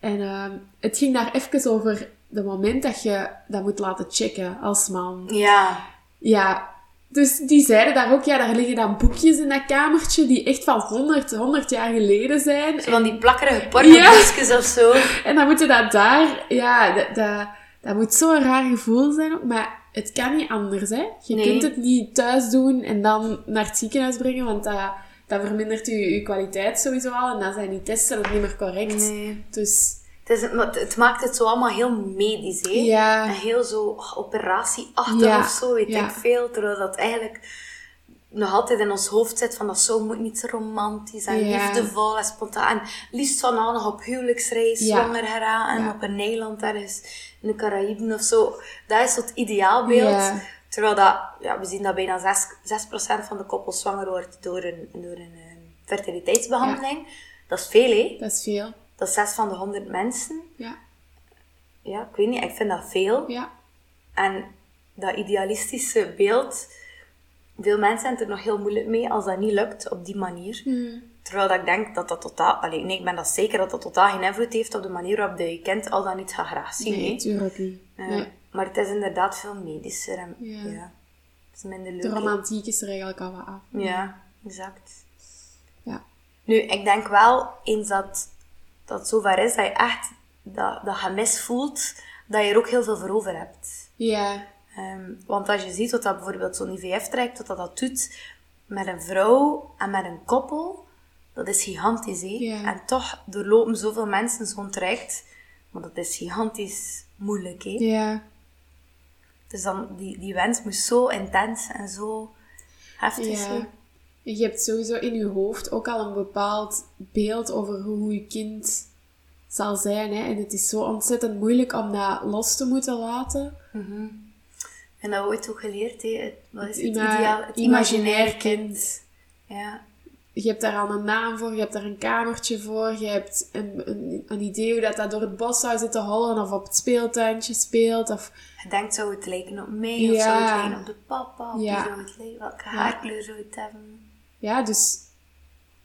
En ehm, het ging daar even over de moment dat je dat moet laten checken als man. Ja, Ja, dus die zeiden daar ook, ja, daar liggen dan boekjes in dat kamertje die echt van 100, 100 jaar geleden zijn. zo van die plakkerige pornoboekjes of zo. En dan moet je dat daar, ja, dat, dat, dat moet zo'n raar gevoel zijn ook, maar het kan niet anders, hè. Je Nee. kunt het niet thuis doen en dan naar het ziekenhuis brengen, want dat, dat vermindert je, je kwaliteit sowieso al en dan zijn die testen ook niet meer correct. Nee. Dus, Het, is, het- maakt het zo allemaal heel medisch, hè? Ja. En heel zo oh, operatieachtig Ja, of zo, weet ja. ik veel. Terwijl dat eigenlijk nog altijd in ons hoofd zit van dat zo moet niet zo romantisch en liefdevol en spontaan. En liefst van al nog op huwelijksreis, zwanger geraken, Ja. op een eiland ergens in de Caraïben of zo. Dat is het ideaalbeeld. Terwijl dat, ja, we zien dat bijna 6%, 6 van de koppels zwanger wordt door een, door een eh, fertiliteitsbehandeling. Dat is veel, hè? dat is veel. Dat is 6 van de 100 mensen. Ja, Ja, ik weet niet, ik vind dat veel. ja, En dat idealistische beeld, veel mensen zijn er nog heel moeilijk mee als dat niet lukt op die manier. Hmm. Terwijl dat ik denk dat dat totaal, allee, nee, ik ben dat zeker dat dat totaal geen invloed heeft op de manier waarop je je kind al dan niet gaat graag zien. nee, hè. tuurlijk niet. Eh, Nee. Maar het is inderdaad veel medischer en Ja. ja. het is minder leuk. De romantiek is er eigenlijk al wat af. Ja, exact. Ja. Nu, ik denk wel, eens dat dat het zover is dat je echt dat, dat gemis voelt, dat je er ook heel veel voor over hebt. Ja. Ehm, want als je ziet wat dat bijvoorbeeld zo'n IVF-traject, wat dat, dat doet met een vrouw en met een koppel, dat is gigantisch, hè? En toch doorlopen zoveel mensen zo'n traject, maar dat is gigantisch moeilijk, hè? Ja. Dus dan, die, die wens moest zo intens en zo heftig Ja. zijn. Je hebt sowieso in je hoofd ook al een bepaald beeld over hoe je kind zal zijn. Hè? En het is zo ontzettend moeilijk om dat los te moeten laten. En dat ooit ook geleerd, hè? Het, wat is het, ima- ideaal, het imaginair kind. Ja. Je hebt daar al een naam voor, je hebt daar een kamertje voor, je hebt een, een, een idee hoe dat, dat door het bos zou zitten hollen of op het speeltuintje speelt. Of, Je denkt, zou het lijken op mij? Of zou het lijken op de papa? Of Ja. zou het lijken? Welke haarkleur zou het hebben? ja, dus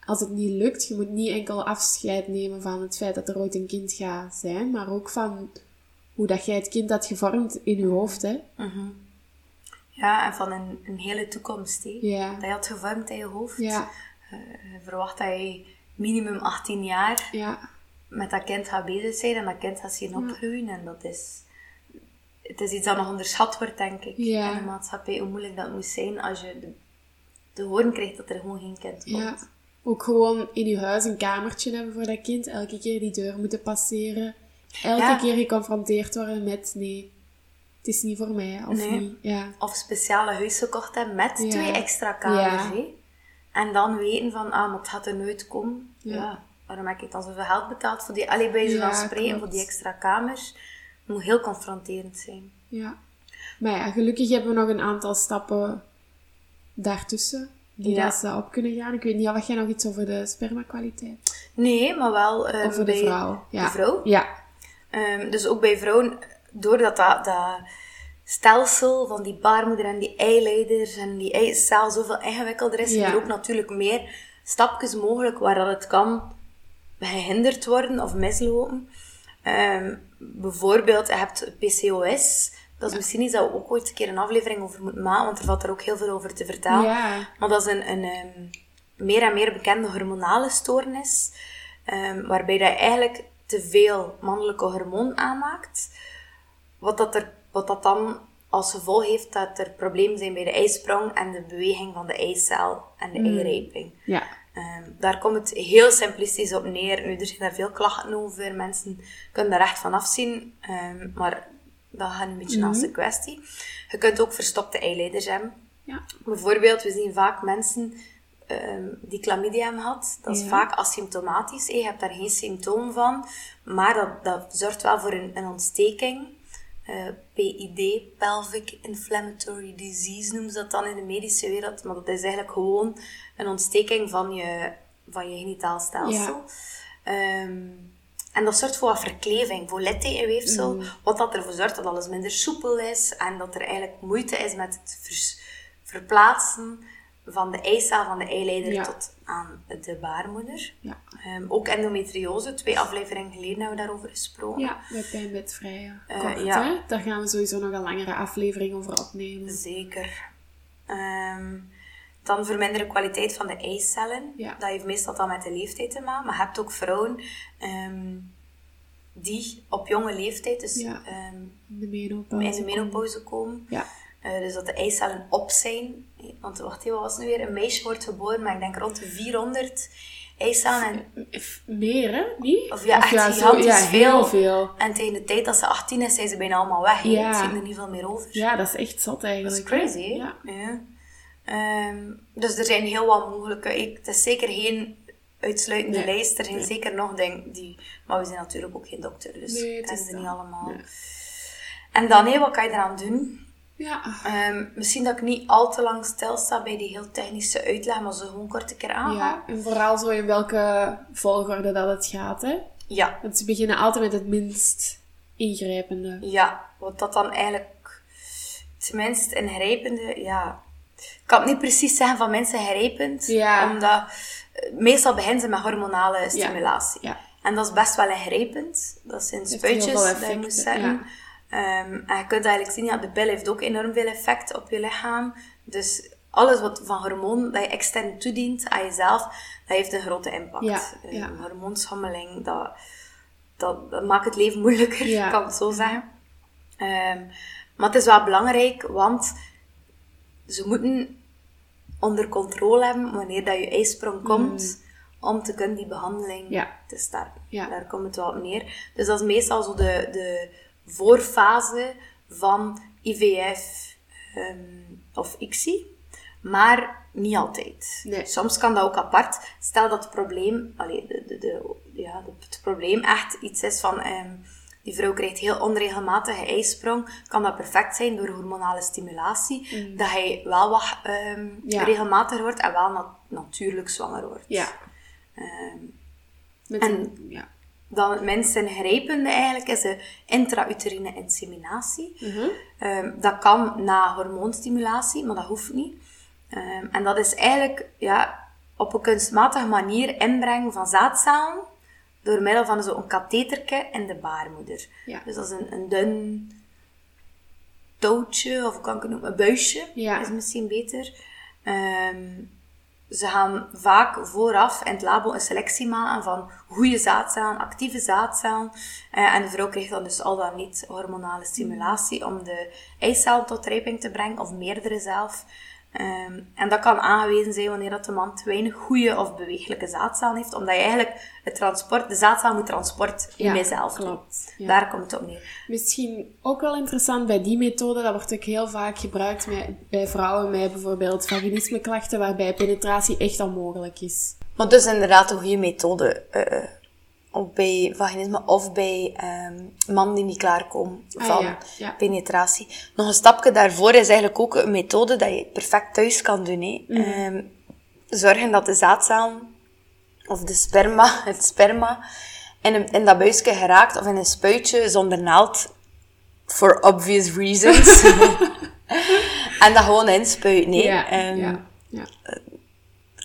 als het niet lukt, je moet niet enkel afscheid nemen van het feit dat er ooit een kind gaat zijn, maar ook van hoe dat jij het kind had gevormd in je hoofd. Hè? Ja, en van een, een hele toekomst. Dat je had gevormd in je hoofd. Ja, Je verwacht dat je minimum 18 jaar ja, met dat kind gaat bezig zijn en dat kind gaat zien opgroeien. En dat is... Het is iets dat nog onderschat wordt, denk ik. Ja. In de maatschappij, hoe moeilijk dat moet zijn als je de, te horen krijgt dat er gewoon geen kind komt. ja. Ook gewoon in je huis een kamertje hebben voor dat kind. Elke keer die deur moeten passeren. Elke keer geconfronteerd worden met nee, het is niet voor mij. Of Nee. niet. Ja. Of speciale gekocht hebben met Ja. twee extra kamers. Ja. En dan weten van, ah, maar het gaat er nooit komen. Ja. Waarom heb ik dan zoveel geld betaald voor die, allee, bij ze Ja, van spreken, klopt. voor die extra kamers? Het moet heel confronterend zijn. Ja. Maar ja, gelukkig hebben we nog een aantal stappen daartussen. Die Ja. dat ze op kunnen gaan. Ik weet niet of jij nog iets over de spermakwaliteit. Nee, maar wel Over de bij vrouw. Ja. de vrouw. Ja. Ehm, dus ook bij vrouwen, doordat dat, dat stelsel van die baarmoeder en die eileiders en die eicel zoveel ingewikkelder is, Ja. er ook natuurlijk meer stapjes mogelijk waar dat het kan gehinderd worden of mislopen. Ehm, bijvoorbeeld, je hebt PCOS. Dat is misschien iets dat we ook ooit een keer een aflevering over moeten maken, want er valt er ook heel veel over te vertellen. Ja. Maar dat is een, een ehm, meer en meer bekende hormonale stoornis, ehm, waarbij dat je eigenlijk te veel mannelijke hormoon aanmaakt. Wat dat, er, wat dat dan als gevolg heeft dat er problemen zijn bij de eisprong en de beweging van de eicel en de eirijping. Ja. Ehm, daar komt het heel simplistisch op neer. Nu, er zijn daar veel klachten over. Mensen kunnen daar echt van afzien. Ehm, maar dat gaat een beetje naast de kwestie. Je kunt ook verstopte eileiders hebben. Ja. Bijvoorbeeld, we zien vaak mensen ehm, die chlamydia hebben gehad. Dat is Ja. vaak asymptomatisch. Je hebt daar geen symptoom van. Maar dat, dat zorgt wel voor een, een ontsteking. Eh, PID, Pelvic Inflammatory Disease noemen ze dat dan in de medische wereld. Maar dat is eigenlijk gewoon een ontsteking van je, van je genitaal stelsel. Ehm, en dat zorgt voor wat verkleving, voor littekenweefsel. Wat dat ervoor zorgt dat alles minder soepel is. En dat er eigenlijk moeite is met het verplaatsen van de eicel van de eileider Ja. tot aan de baarmoeder. Ja. Ehm, ook endometriose, twee afleveringen geleden hebben we daarover gesproken. Ja, met pijnbedvrije. Eh, Kort, ja. hè? Daar gaan we sowieso nog een langere aflevering over opnemen. Zeker. Ehm, dan verminderen kwaliteit van de eicellen. Ja. Dat heeft meestal dan met de leeftijd te maken. Maar je hebt ook vrouwen ehm, die op jonge leeftijd, dus Ja. In de menopauze. in de menopauze komen. Ja. Eh, dus dat de eicellen op zijn. Want wacht even, wat was het nu weer? Een meisje wordt geboren met, ik denk, rond de 400 eicellen. En, Meer, hè? Niet? Of ja, echt zo- gigantisch ja, heel veel. veel. en tegen de tijd dat ze 18 is, zijn ze bijna allemaal weg. Ja. Er zit er niet veel meer over. Ja, dat is echt zot Dat eigenlijk. is crazy, hè? Ja. Ja. Ehm, dus er zijn heel wat mogelijke. Ik, het is zeker geen uitsluitende Nee. lijst. Er zijn zeker nog dingen die... Maar we zijn natuurlijk ook geen dokter, dus Nee, het kennen is ze niet dat. allemaal. En dan, hé, wat kan je eraan doen? Ja. Ehm, misschien dat ik niet al te lang stilsta bij die heel technische uitleg, maar zo gewoon kort een keer aangaan. ja. En vooral zo in welke volgorde dat het gaat, hè? Ja, Want ze beginnen altijd met het minst ingrijpende. ja. Wat dat dan eigenlijk... Het minst ingrijpende, ja... Ik kan het niet precies zeggen van mensen ingrijpend, Ja. omdat... eh, Meestal beginnen ze met hormonale stimulatie. Ja. En dat is best wel ingrijpend. Dat zijn spuitjes dat je moet zetten. Ehm, en je kunt eigenlijk zien, ja, de pil heeft ook enorm veel effect op je lichaam. Dus alles wat van hormoon dat je extern toedient aan jezelf, dat heeft een grote impact. Ja, Eh, ja. Hormoonschommeling, dat, dat, dat maakt het leven moeilijker, Ja. kan het zo zeggen. Ehm, maar het is wel belangrijk, want ze moeten onder controle hebben wanneer dat je ijsprong komt, om te kunnen die behandeling te starten. Daar komt het wel op neer. Dus dat is meestal zo de, de voorfase van IVF ehm, of ICSI. Maar niet altijd. Nee. Soms kan dat ook apart. Stel dat het probleem, allee, de, de, de, ja, het probleem echt iets is van ehm, die vrouw krijgt heel onregelmatige ijsprong, kan dat perfect zijn door hormonale stimulatie, dat hij wel wat ehm, Mm. Ja. regelmatiger wordt en wel na- natuurlijk zwanger wordt. Ja. Met En- een, ja. Dan het minst ingrijpende eigenlijk is de intrauterine inseminatie. Mhm. Ehm, dat kan na hormoonstimulatie, maar dat hoeft niet. Ehm, en dat is eigenlijk ja, op een kunstmatige manier inbrengen van zaadcellen door middel van zo'n katheterke in de baarmoeder. Ja. Dus dat is een, een dun touwtje, of kan ik het noemen, een buisje, Ja. is misschien beter. Ehm, ze gaan vaak vooraf in het labo een selectie maken van goede zaadcellen, actieve zaadcellen. Eh, en de vrouw krijgt dan dus al dan niet hormonale stimulatie om de eicel tot rijping te brengen, of meerdere zelf. Ehm, en dat kan aangewezen zijn wanneer dat de man te weinig goede of bewegelijke zaadcellen heeft, omdat je eigenlijk het transport, de zaadcel moet transport niet Ja, meer zelf doen. klopt. Ja. Daar komt het op neer. Misschien ook wel interessant bij die methode, dat wordt ook heel vaak gebruikt met, bij vrouwen met bijvoorbeeld vaginismeklachten, waarbij penetratie echt onmogelijk is. Maar dus inderdaad een goede methode. eh, of bij vaginisme of bij ehm mannen die niet klaarkomen Ah, van ja, ja. penetratie. Nog een stapje daarvoor is eigenlijk ook een methode dat je perfect thuis kan doen. Hè. Mhm. Ehm, zorgen dat de zaadcellen of de sperma, het sperma, in, een, in dat buisje geraakt of in een spuitje zonder naald. For obvious reasons. en dat gewoon inspuiten. Nee. ja, Ehm, ik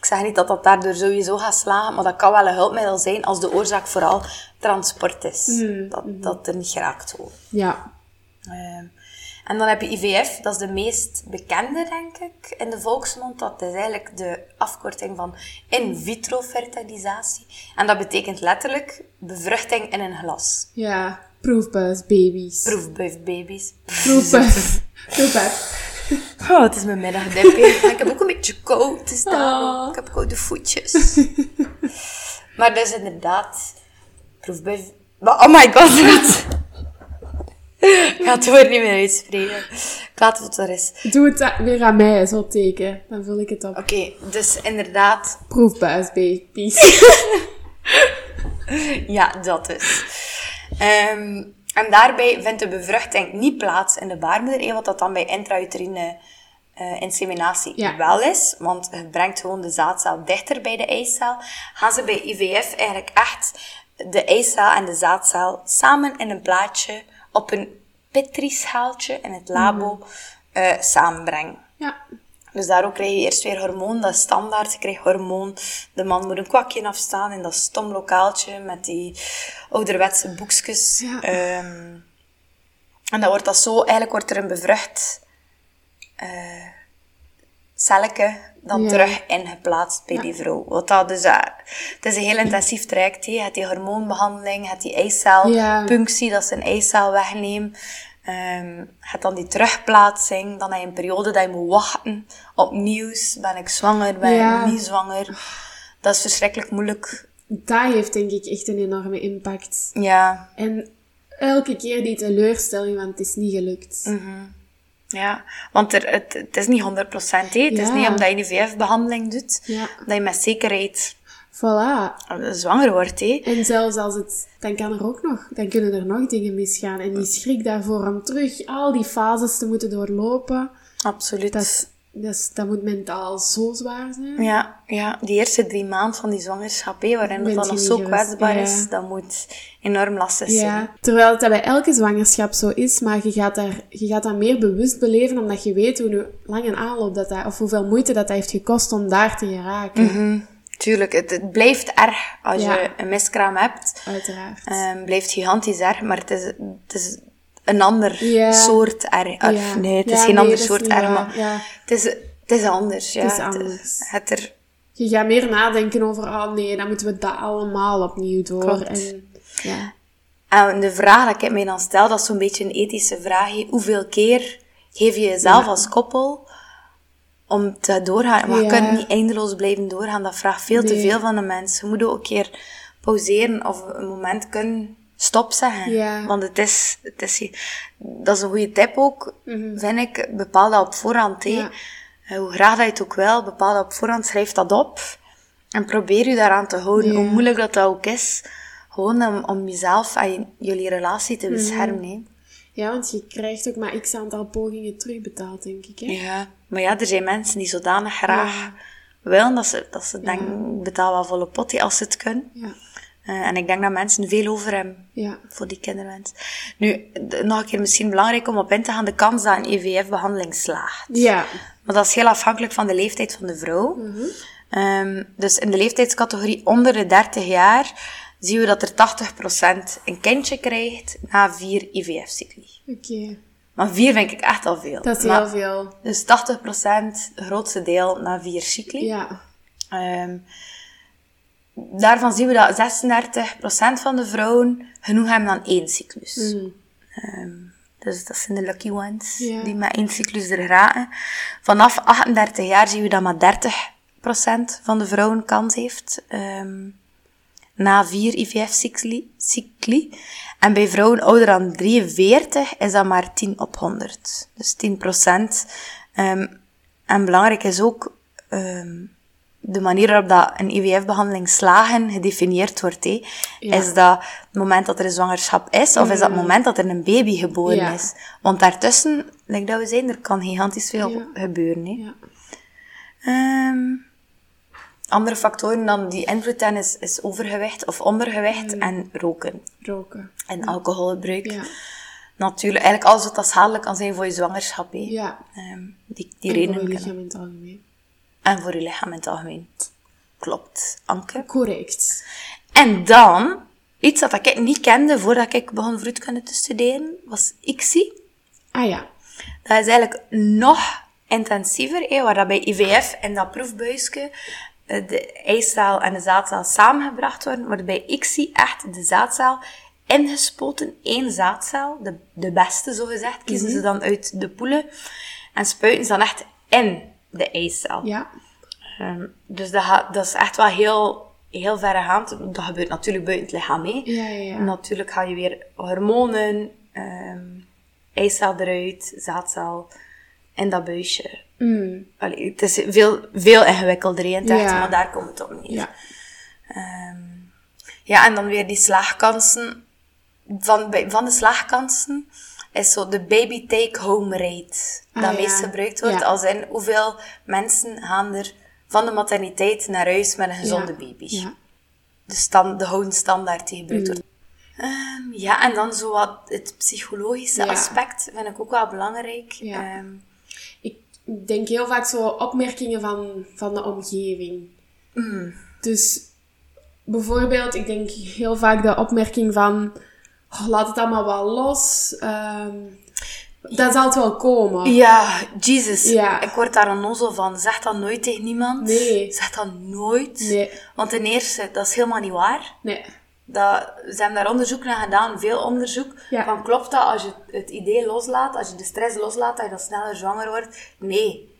zeg niet dat dat daardoor sowieso gaat slagen, maar dat kan wel een hulpmiddel zijn als de oorzaak vooral transport is. Mm, Dat, dat er niet geraakt wordt. ja. Ehm, en dan heb je IVF, dat is de meest bekende, denk ik, in de volksmond. Dat is eigenlijk de afkorting van in vitro fertilisatie. En dat betekent letterlijk bevruchting in een glas. Ja, proefbuisbabies. Proefbuifbaby's. Proefbuis. Proefbuis. Oh, het is mijn middagdipje. ik heb ook een beetje kou. Het is daarom. Oh. Ik heb koude voetjes. maar dat is inderdaad... Proefbuif... Maar, oh my god, wat? Ik ga het woord niet meer uitspreken. Ik laat het er is. Doe het weer aan mij, zo teken. Dan vul ik het op. Oké, dus inderdaad... Proefbuisbabies. Ja, dat is. Ehm, en daarbij vindt de bevruchting niet plaats in de baarmoeder, wat dat dan bij intrauterine eh, inseminatie Ja. wel is, want het brengt gewoon de zaadcel dichter bij de eicel. Gaan ze bij IVF eigenlijk echt de eicel en de zaadcel samen in een plaatje op een petrischaaltje in het labo eh, samenbrengen. ja. Dus daarom krijg je eerst weer hormoon, dat is standaard. Je krijgt hormoon. De man moet een kwakje afstaan in dat stom lokaaltje met die ouderwetse boekjes. Ja. Ehm, en dan wordt dat zo, eigenlijk wordt er een bevrucht celletje dan Ja. terug ingeplaatst bij Ja. die vrouw. Wat dat dus, eh, het is een heel intensief traject. Je hebt die hormoonbehandeling, je hebt die eicelpunctie, dat ze een eicel wegnemen. Hebt dan die terugplaatsing, dan heb je een periode dat je moet wachten op nieuws. Ben ik zwanger, ben Ja. ik niet zwanger? Dat is verschrikkelijk moeilijk. Dat heeft denk ik echt een enorme impact. Ja, En elke keer die teleurstelling, want het is niet gelukt. Mm. ja. want er, het, het is niet 100% hè. Het is niet omdat je een IVF-behandeling doet, Ja. dat je met zekerheid Voilà. eh, zwanger wordt. Hè. En zelfs als het, dan kan er ook nog, dan kunnen er nog dingen misgaan. En die schrik daarvoor om terug al die fases te moeten doorlopen, Absoluut. dat, is, dat, is, dat moet mentaal zo zwaar zijn. Ja, ja, die eerste drie maanden van die zwangerschap, hè, waarin dat dan nog zo gerust, kwetsbaar ja. is, dat moet enorm lastig zijn. Ja, terwijl het dat bij elke zwangerschap zo is, maar je gaat, daar, je gaat dat meer bewust beleven, omdat je weet hoe lang een aanloop dat, dat of hoeveel moeite dat, dat heeft gekost om daar te geraken. Mhm. Tuurlijk, het, het blijft erg als Ja. je een miskraam hebt. Uiteraard. Ehm blijft gigantisch erg, maar het is, het is een ander Ja. soort erg. Ja. Nee, het is geen nee, ander soort erg, maar het is Het is anders, ja. Het is anders. Het, er, Je gaat meer nadenken over, oh nee, dan moeten we dat allemaal opnieuw door. Klopt. En, ja. en de vraag dat ik mij dan stel, dat is zo'n beetje een ethische vraag. Hoeveel keer geef je jezelf als koppel om te doorgaan? Maar je Ja. kunt niet eindeloos blijven doorgaan. Dat vraagt veel te veel van de mens. Je moet ook een keer pauzeren of een moment kunnen stop zeggen. Ja. Want het is, het is, dat is een goede tip ook, Mhm. vind ik. Bepaal dat op voorhand. Ja. Eh, Hoe graag dat je het ook wil, bepaal dat op voorhand, schrijf dat op. En probeer je daaraan te houden. Hoe moeilijk dat, dat ook is. Gewoon om, om jezelf en je- jullie relatie Mhm. te beschermen. hè. Ja, want je krijgt ook maar x aantal pogingen terugbetaald, denk ik. Hè? Ja. Maar ja, er zijn mensen die zodanig graag Ja. willen dat ze, dat ze denken, ik betaal wel volle pot hè, als ze het kunnen. Ja. Eh, en ik denk dat mensen veel over hebben Ja. voor die kinderwens. Nu, nog een keer misschien belangrijk om op in te gaan, de kans dat een IVF-behandeling slaagt. Ja. Maar dat is heel afhankelijk van de leeftijd van de vrouw. Mhm. Ehm, dus in de leeftijdscategorie onder de 30 jaar zien we dat er 80% een kindje krijgt na vier IVF-cycli. Oké. Maar vier vind ik echt al veel. Dat is Maar- heel veel. Dus 80%, het grootste deel, na vier cycli. Ja. Ehm, daarvan zien we dat 36% van de vrouwen genoeg hebben aan één cyclus. Ehm, dus dat zijn de lucky ones, die met één cyclus er geraken. Vanaf 38 jaar zien we dat maar 30% van de vrouwen kans heeft. ehm, na vier IVF-cycli. cycli. En bij vrouwen ouder dan 43 is dat maar 10 op 100. Dus 10%. Ehm, en belangrijk is ook ehm, de manier waarop dat een IVF-behandeling slagen gedefinieerd wordt. Ja. Is dat het moment dat er een zwangerschap is, of is dat het moment dat er een baby geboren Ja. is? Want daartussen, like dat we zijn, er kan gigantisch veel Ja. gebeuren. Ja. Andere factoren dan die invloed is, is overgewicht of ondergewicht en roken Roken. en alcoholgebruik. Ja. Natuurlijk, eigenlijk alles wat dat schadelijk kan zijn voor je zwangerschap. Ja. Ehm, die die En voor je lichaam in het algemeen. En voor je lichaam in het algemeen. Klopt, Anke. Correct. En dan, iets dat ik niet kende voordat ik begon vroedkunde te studeren, was ICSI. Ah ja. Dat is eigenlijk nog intensiever, waar dat bij IVF en dat proefbuisje de eicel en de zaadcel samengebracht worden, wordt bij ICSI echt de zaadcel ingespoten, één zaadcel, de, de beste zogezegd, kiezen ze dan uit de poelen en spuiten ze dan echt in de eicel. Ja. Ehm, dus dat, dat is echt wel heel, heel verregaand. Dat gebeurt natuurlijk buiten het lichaam mee. Ja, ja, ja. Natuurlijk ga je weer hormonen, ehm eicel eruit, zaadcel in dat buisje. Mm. Allee, het is veel, veel ingewikkelder in het echt, Ja. maar daar komt het op neer. Ja. Ja, en dan weer die slaagkansen. Van, van de slaagkansen is zo de baby take-home rate. Ah, dat ja. meest gebruikt wordt. Als in hoeveel mensen gaan er van de materniteit naar huis met een gezonde baby. De, stand, de gouden standaard die gebruikt wordt. Ehm, ja, en dan zo wat het psychologische aspect vind ik ook wel belangrijk. Ja. Ik denk heel vaak zo opmerkingen van, van de omgeving. Mm. Dus bijvoorbeeld, ik denk heel vaak de opmerking van... "Oh, laat het allemaal wel los. ehm, dat zal het wel komen. Ja, Jesus. Ja. Ik word daar onnozel van. Zeg dat nooit tegen niemand. Nee. Zeg dat nooit. Nee. Want ten eerste, dat is helemaal niet waar. Nee. Dat, ze hebben daar onderzoek naar gedaan, veel onderzoek. Ja. Van klopt dat als je het idee loslaat, als je de stress loslaat, dat je dan sneller zwanger wordt? Nee.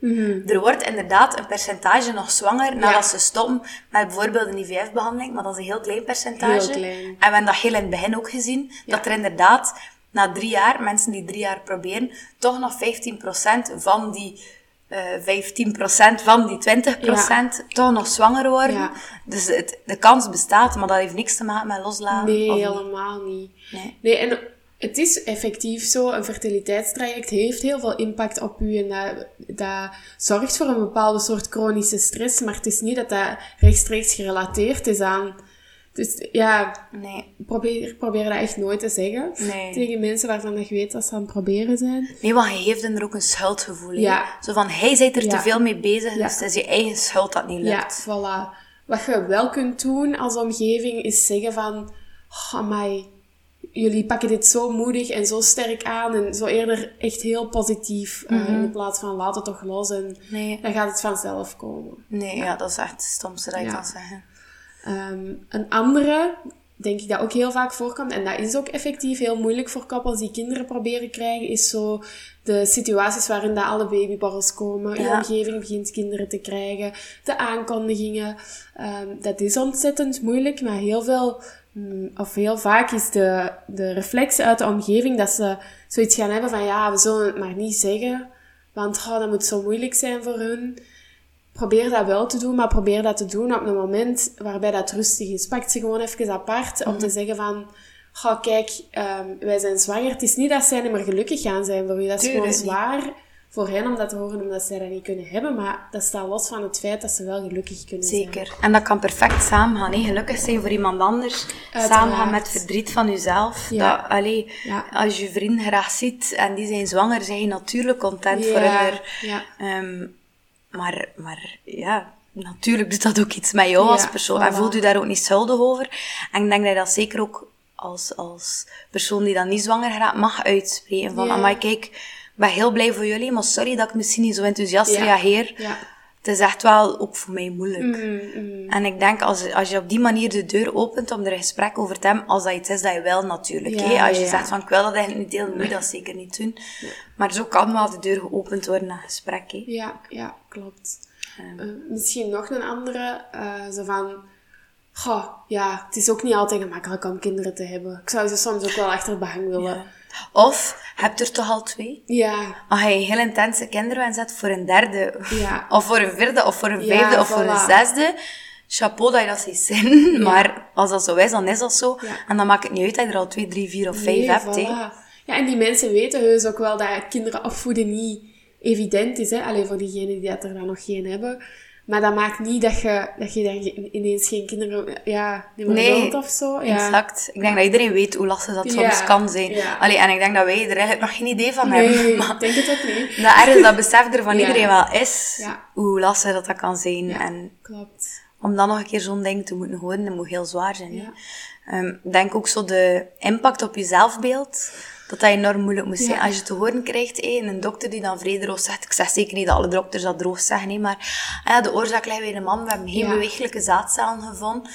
Er wordt inderdaad een percentage nog zwanger nadat ze stoppen met bijvoorbeeld een IVF-behandeling, maar dat is een heel klein percentage. Heel klein. En we hebben dat heel in het begin ook gezien, dat er inderdaad na drie jaar, mensen die drie jaar proberen, toch nog 15% van die 15% van die 20% toch nog zwanger worden. Ja. Dus het, de kans bestaat, maar dat heeft niks te maken met loslaten. Nee, niet. helemaal niet. Nee. Nee, en het is effectief zo, een fertiliteitstraject heeft heel veel impact op u en dat, dat zorgt voor een bepaalde soort chronische stress, maar het is niet dat dat rechtstreeks gerelateerd is aan... Dus ja, Nee. probeer, probeer dat echt nooit te zeggen Nee. tegen mensen waarvan dat je weet dat ze aan het proberen zijn. Nee, want hij heeft er ook een schuldgevoel. Ja. Zo van, hij zit er Ja. te veel mee bezig, Ja. dus het is je eigen schuld dat niet Ja, lukt. voilà. Wat je wel kunt doen als omgeving is zeggen van, oh, amai, jullie pakken dit zo moedig en zo sterk aan en zo eerder echt heel positief. eh, in plaats van laat het toch los en Nee. dan gaat het vanzelf komen. Nee, ja, dat is echt het stomste dat Ja. kan zeggen. Ehm, een andere, denk ik dat ook heel vaak voorkomt, en dat is ook effectief heel moeilijk voor koppels die kinderen proberen krijgen, is zo de situaties waarin dat alle babyborrels komen. Je Ja. omgeving begint kinderen te krijgen, de aankondigingen. Ehm, dat is ontzettend moeilijk, maar heel veel, mm, of heel vaak is de, de reflex uit de omgeving dat ze zoiets gaan hebben van ja, we zullen het maar niet zeggen, want oh, dat moet zo moeilijk zijn voor hun probeer dat wel te doen, maar probeer dat te doen op een moment waarbij dat rustig is. Pak ze gewoon even apart om te zeggen van, ga kijk, ehm, wij zijn zwanger. Het is niet dat zij niet meer gelukkig gaan zijn voor u. Dat is Tuurlijk gewoon zwaar voor hen om dat te horen, omdat zij dat niet kunnen hebben. Maar dat staat los van het feit dat ze wel gelukkig kunnen zijn. Zeker. En dat kan perfect samengaan. Hè? Gelukkig zijn voor iemand anders. Uiteraard. Samengaan met verdriet van jezelf. Ja. Dat, allee, Ja. Als je vrienden graag ziet en die zijn zwanger, zijn je natuurlijk content voor Ja, ja. Ehm, maar, maar ja, natuurlijk doet dat ook iets met jou Ja, als persoon. En voelt u daar ook niet schuldig over. En ik denk dat je dat zeker ook als, als persoon die dan niet zwanger gaat, mag uitspreken. Van, Ja. amai, kijk, ik ben heel blij voor jullie, maar sorry dat ik misschien niet zo enthousiast Ja. reageer. Het is echt wel ook voor mij moeilijk. Mm, mm. En ik denk, als, als je op die manier de deur opent om er een gesprek over te hebben, als dat iets is dat je wel natuurlijk. Ja, hè? Als je ja. zegt van, ik wil dat eigenlijk niet delen, moet je dat zeker niet doen. Maar zo kan wel de deur geopend worden naar gesprek. Hè? Ja, ja, klopt. Eh, misschien nog een andere, eh, zo van, goh, ja, het is ook niet altijd gemakkelijk om kinderen te hebben. Ik zou ze soms ook wel achter behang willen. Of, heb je er toch al twee? Ja, Als je een heel intense kinderwens hebt voor een derde, Ja. of voor een vierde, of voor een Ja, vijfde, of voor een zesde, chapeau dat je dat ziet zin. Maar als dat zo is, dan is dat zo. En dan maakt het niet uit dat je er al twee, drie, vier of vijf Nee, hebt. hè. voilà. Ja, en die mensen weten heus ook wel dat kinderen opvoeden niet evident is. Hè? Alleen voor diegenen die dat er dan nog geen hebben. Maar dat maakt niet dat je, dat je dan ineens geen kinderen ja, meer Nee, wilt of zo. Ja. Exact. Ik denk dat iedereen weet hoe lastig dat Ja, soms kan zijn. ja. Allee, en ik denk dat wij er eigenlijk nog geen idee van Nee, hebben. ik Maar denk het ook niet. dat ergens dat besef er van iedereen wel is, hoe lastig dat, dat kan zijn. Ja, En klopt. om dan nog een keer zo'n ding te moeten horen, dat moet heel zwaar zijn. Ehm, denk ook zo de impact op je zelfbeeld, dat dat enorm moeilijk moet zijn. Ja. Als je te horen krijgt, hé, een dokter die dan vrij droog zegt, ik zeg zeker niet dat alle dokters dat droog zeggen, nee, maar ah ja, de oorzaak ligt bij de man, we hebben geen Ja. bewegelijke zaadcellen gevonden.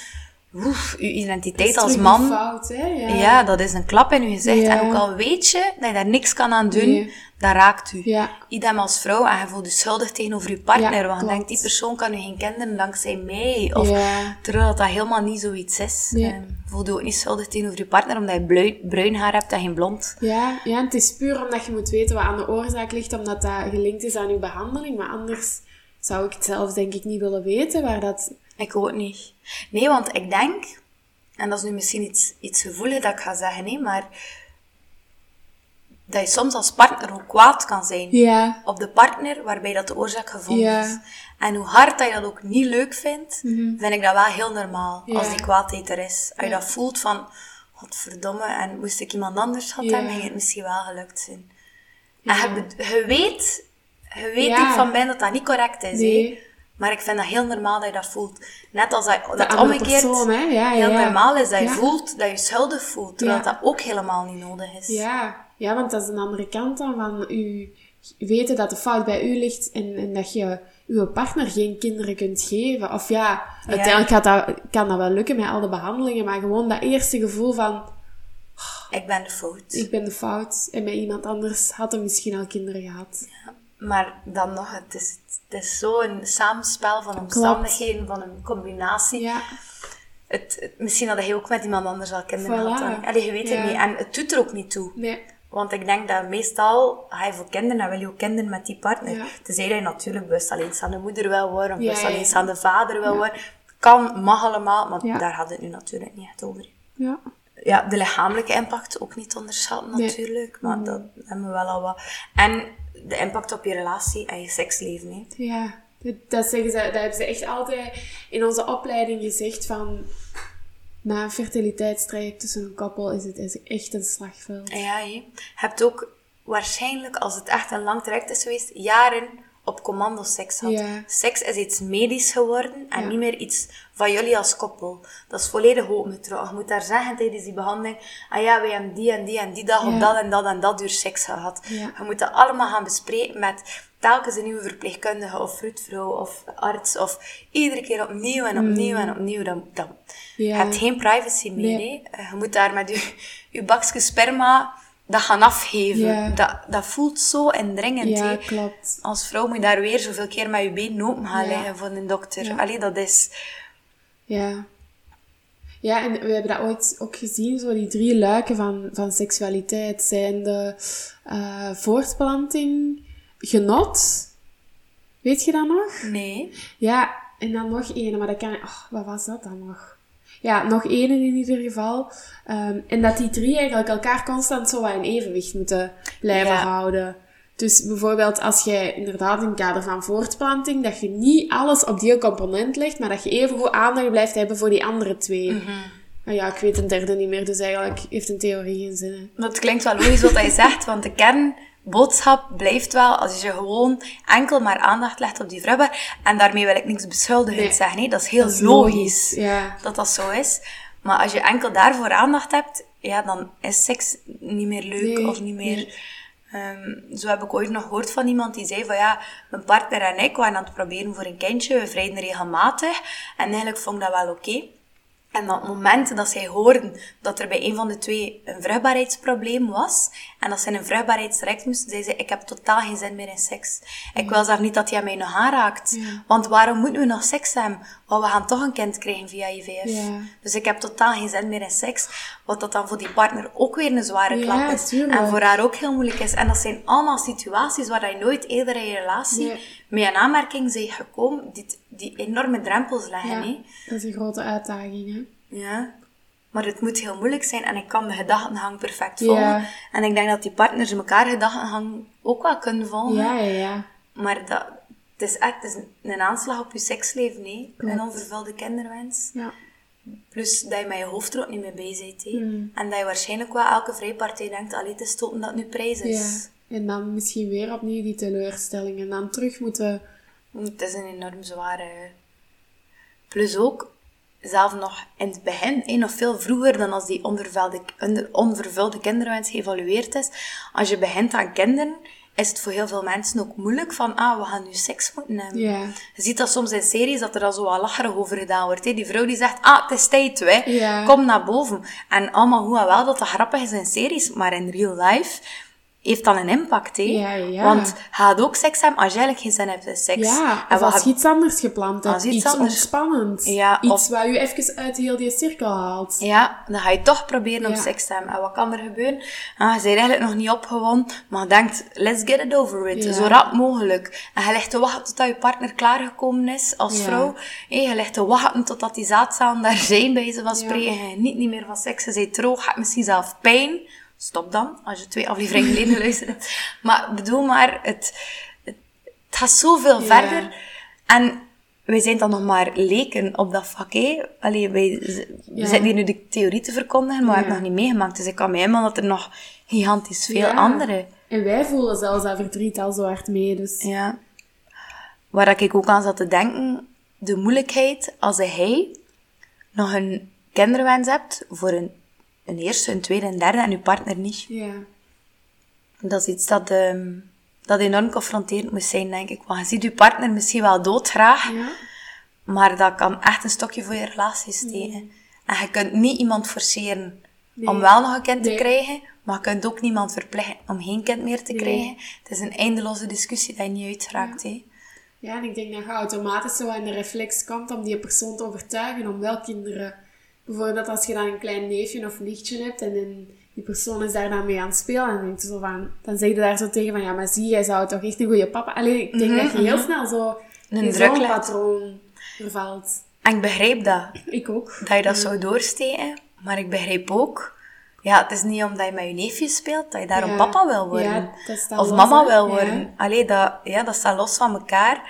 Oef, je Dat identiteit als man... die fout, hè? Ja. Ja. dat is een klap in je gezicht. En ook al weet je dat je daar niks kan aan doen, Nee. Dat raakt u. Ja. Idem als vrouw en je voelt je schuldig tegenover je partner. Ja, want je denkt, die persoon kan nu geen kinderen dankzij mij. Of, Ja. Terwijl dat, dat helemaal niet zoiets is. Nee. Ehm, voel je ook niet schuldig tegenover je partner omdat je bruin, bruin haar hebt en geen blond. Ja, ja, en het is puur omdat je moet weten wat aan de oorzaak ligt, omdat dat gelinkt is aan je behandeling. Maar anders zou ik het zelf denk ik niet willen weten waar dat... Ik ook niet. Nee, want ik denk, en dat is nu misschien iets, iets gevoelig dat ik ga zeggen, nee, maar dat je soms als partner ook kwaad kan zijn. Ja, op de partner waarbij dat de oorzaak gevonden Ja. is. En hoe hard dat je dat ook niet leuk vindt, vind ik dat wel heel normaal. Ja. Als die kwaadheid er is. Als je dat voelt van, godverdomme, en moest ik iemand anders gehad hebben, ging het misschien wel gelukt zijn. En Ja. je, weet, je weet diep van binnen dat dat niet correct is. Nee. hè. Maar ik vind dat heel normaal dat je dat voelt. Net als dat, dat omgekeerd persoon, hè? Ja, ja, heel normaal is dat je voelt, dat je schuldig voelt. Terwijl dat ook helemaal niet nodig is. Ja, ja, want dat is een andere kant dan van u weten dat de fout bij u ligt en, en dat je uw partner geen kinderen kunt geven. Of ja, uiteindelijk gaat dat, kan dat wel lukken met al de behandelingen, maar gewoon dat eerste gevoel van Ik ben de fout. ik ben de fout en met iemand anders had er misschien al kinderen gehad. Maar dan nog, het is, het is zo'n samenspel van omstandigheden, van een combinatie. Ja, Het, het- misschien had hij ook met iemand anders al kinderen Voilà. gehad. Allee, je weet Ja. het niet. En het doet er ook niet toe. nee. Want ik denk dat meestal, ga je voor kinderen, dan wil je ook kinderen met die partner. Ja. Tenzij dat je natuurlijk bewust alleenstaande moeder wil worden, of Ja, bewust ja, ja. alleenstaande vader wil worden. Kan, mag allemaal, maar daar gaat het nu natuurlijk niet echt over. Ja. Ja, de lichamelijke impact ook niet onderschatten Nee. natuurlijk, maar dat hebben we wel al wat. En de impact op je relatie en je seksleven. Hè. Ja, dat, zeggen ze, dat hebben ze echt altijd in onze opleiding gezegd van... Na een fertiliteitstraject tussen een koppel is het echt een slagveld. Ja, je hebt ook waarschijnlijk, als het echt een lang traject is geweest, jaren op commando seks had. Ja. Seks is iets medisch geworden en Ja. niet meer iets van jullie als koppel. Dat is volledig opengetrokken. Je moet daar zeggen tijdens die behandeling, ah ja, wij hebben die en die en die dag Ja. op dat en dat en dat uur seks gehad. Je moet dat allemaal gaan bespreken met telkens een nieuwe verpleegkundige of vroedvrouw of arts of iedere keer opnieuw en opnieuw en opnieuw. Dan, dan Mm. Ja. je hebt geen privacy meer. Nee. hè. Je moet daar met je, je bakje sperma dat gaan afgeven. Ja. Dat, dat voelt zo indringend. Ja, klopt. Als vrouw moet je daar weer zoveel keer met je been open gaan liggen voor een dokter. Allee, dat is... Ja. Ja, en we hebben dat ooit ook gezien, zo die drie luiken van, van seksualiteit zijn de eh, voortplanting, genot. Weet je dat nog? Nee. Ja, en dan nog één, maar dat kan... Oh, wat was dat dan nog? Ja, nog één in ieder geval. Ehm, en dat die drie eigenlijk elkaar constant zo in evenwicht moeten blijven Ja. houden. Dus bijvoorbeeld als jij inderdaad in het kader van voortplanting, dat je niet alles op die component legt, maar dat je even goed aandacht blijft hebben voor die andere twee. Nou ja, ik weet een derde niet meer, dus eigenlijk heeft een theorie geen zin. hè. Dat klinkt wel logisch wat hij zegt, want de kernboodschap blijft wel als je gewoon enkel maar aandacht legt op die vruchtbaar. En daarmee wil ik niks beschuldigend Nee. zeggen. hè. Dat is heel Dat is logisch, logisch, ja. dat dat zo is. Maar als je enkel daarvoor aandacht hebt, ja, dan is seks niet meer leuk Nee, of niet meer... nee. Ehm, zo heb ik ooit nog gehoord van iemand die zei van ja, mijn partner en ik waren aan het proberen voor een kindje, we vrijden regelmatig en eigenlijk vond ik dat wel oké. En op het moment dat zij hoorden dat er bij een van de twee een vruchtbaarheidsprobleem was, en dat ze een vruchtbaarheidsdirect moesten, zei ze, ik heb totaal geen zin meer in seks. Ik wil zelf niet dat hij mij nog aanraakt. Ja. Want waarom moeten we nog seks hebben? Want we gaan toch een kind krijgen via IVF. Ja. Dus ik heb totaal geen zin meer in seks. Wat dat dan voor die partner ook weer een zware Ja, klap is. tuurlijk. En voor haar ook heel moeilijk is. En dat zijn allemaal situaties waar je nooit eerder in je relatie Nee. mee in aanmerking bent gekomen, die, die enorme drempels leggen. Ja, dat is een grote uitdaging, hè. Ja. Maar het moet heel moeilijk zijn en ik kan de gedachtengang perfect volgen. Ja. En ik denk dat die partners elkaar gedachtengang ook wel kunnen volgen. Ja, ja, ja. Maar dat, het is echt het is een aanslag op je seksleven, hè. Klopt. Een onvervulde kinderwens. Ja, Plus dat je met je hoofd er ook niet mee bezig bent. Hmm. En dat je waarschijnlijk wel elke vrijpartij denkt, allee, het is stoppen dat nu prijs is. ja. En dan misschien weer opnieuw die teleurstelling. En dan terug moeten... Het is een enorm zware... Plus ook, zelf nog in het begin, hè, nog veel vroeger dan als die onvervulde, onvervulde kinderwens geëvalueerd is. Als je begint aan kinderen, is het voor heel veel mensen ook moeilijk van, ah, we gaan nu seks moeten hebben. Je ziet dat soms in series, dat er al zo wat lacherig over gedaan wordt. Hè. Die vrouw die zegt, ah, het is tijd, hè. Kom naar boven. En allemaal hoe en wel dat dat grappig is in series, maar in real life heeft dat een impact, hè. Ja, ja. Want gaat ook seks hebben als je eigenlijk geen zin hebt in seks. Ja, En als je iets anders gepland hebt. Als iets Iets, ontspannend. Ja, iets of- wat je even uit heel die cirkel haalt. Ja, dan ga je toch proberen om seks te hebben. En wat kan er gebeuren? Ah, je bent eigenlijk nog niet opgewonden, maar je denkt, let's get it over with. Zo rap mogelijk. En je ligt te wachten totdat je partner klaargekomen is als vrouw. Hé, je ligt te wachten totdat die zaadzalen daar zijn, bij ze van spreken. Je niet, niet meer van seks. Je bent droog, je hebt misschien zelf pijn. Stop dan, als je twee afleveringen geleden geluisterd hebt. Maar bedoel maar, het, het, het gaat zoveel Ja. verder. En wij zijn dan nog maar leken op dat vak, hè. Allee, wij Ja. zitten hier nu de theorie te verkondigen, maar we Ja. hebben het nog niet meegemaakt. Dus ik kan me helemaal dat er nog gigantisch veel andere... En wij voelen zelfs dat verdriet al zo hard mee. Dus Ja. Waar ik ook aan zat te denken, de moeilijkheid als hij nog een kinderwens hebt voor een, een eerste, een tweede, een derde en uw partner niet. ja. Dat is iets dat, ehm, dat enorm confronterend moet zijn, denk ik. Want je ziet je partner misschien wel doodgraag, Ja. maar dat kan echt een stokje voor je relatie steken. En je kunt niet iemand forceren Nee. om wel nog een kind te krijgen, maar je kunt ook niemand verplichten om geen kind meer te krijgen. Het is een eindeloze discussie dat je niet uitraakt. hè. Ja, en ik denk dat je automatisch zo in de reflex komt om die persoon te overtuigen om wel kinderen. Bijvoorbeeld als je dan een klein neefje of nichtje hebt en dan die persoon is daar dan mee aan het spelen en dan, denk je zo van, dan zeg je daar zo tegen van, ja, maar zie, jij zou toch echt een goede papa... Allee, ik denk dat je heel snel zo Mhm, Een in zo'n patroon vervalt. En ik begrijp dat, Ik ook. dat je dat zou doorsteken, maar ik begrijp ook, ja, het is niet omdat je met je neefje speelt, dat je daarom Ja. papa wil worden. Ja, dat of los, mama hè? wil Ja. worden. Allee, dat, ja, dat staat los van elkaar.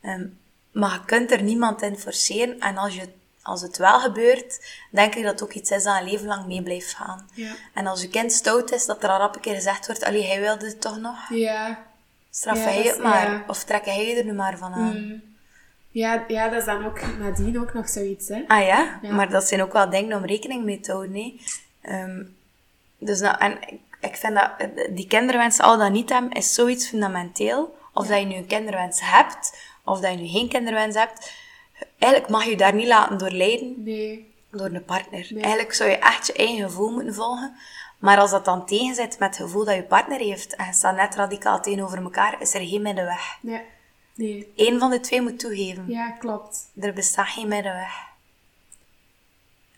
Ehm, maar je kunt er niemand in forceren. En als, je, als het wel gebeurt, denk ik dat het ook iets is dat een leven lang mee blijft gaan. Ja. En als je kind stout is, dat er al rap een keer gezegd wordt, allee, hij wilde het toch nog? Ja. Straf Ja, hij het maar. ja. Of trek hij er nu maar van aan. Mm. Ja, ja, dat is dan ook nadien ook nog zoiets, hè. Ah ja? Maar dat zijn ook wel dingen om rekening mee te houden. Hè. Ehm, dus nou, en ik, ik vind dat eh, die kinderwens al dan niet hebben, is zoiets fundamenteel. Of dat je nu een kinderwens hebt, of dat je nu geen kinderwens hebt. Eigenlijk mag je daar niet laten door leiden Nee. door een partner. Nee. Eigenlijk zou je echt je eigen gevoel moeten volgen. Maar als dat dan tegenzit met het gevoel dat je partner heeft, en je staat net radicaal tegenover elkaar, is er geen middenweg. Nee. Nee. Eén van de twee moet toegeven. Ja, klopt. Er bestaat geen middenweg.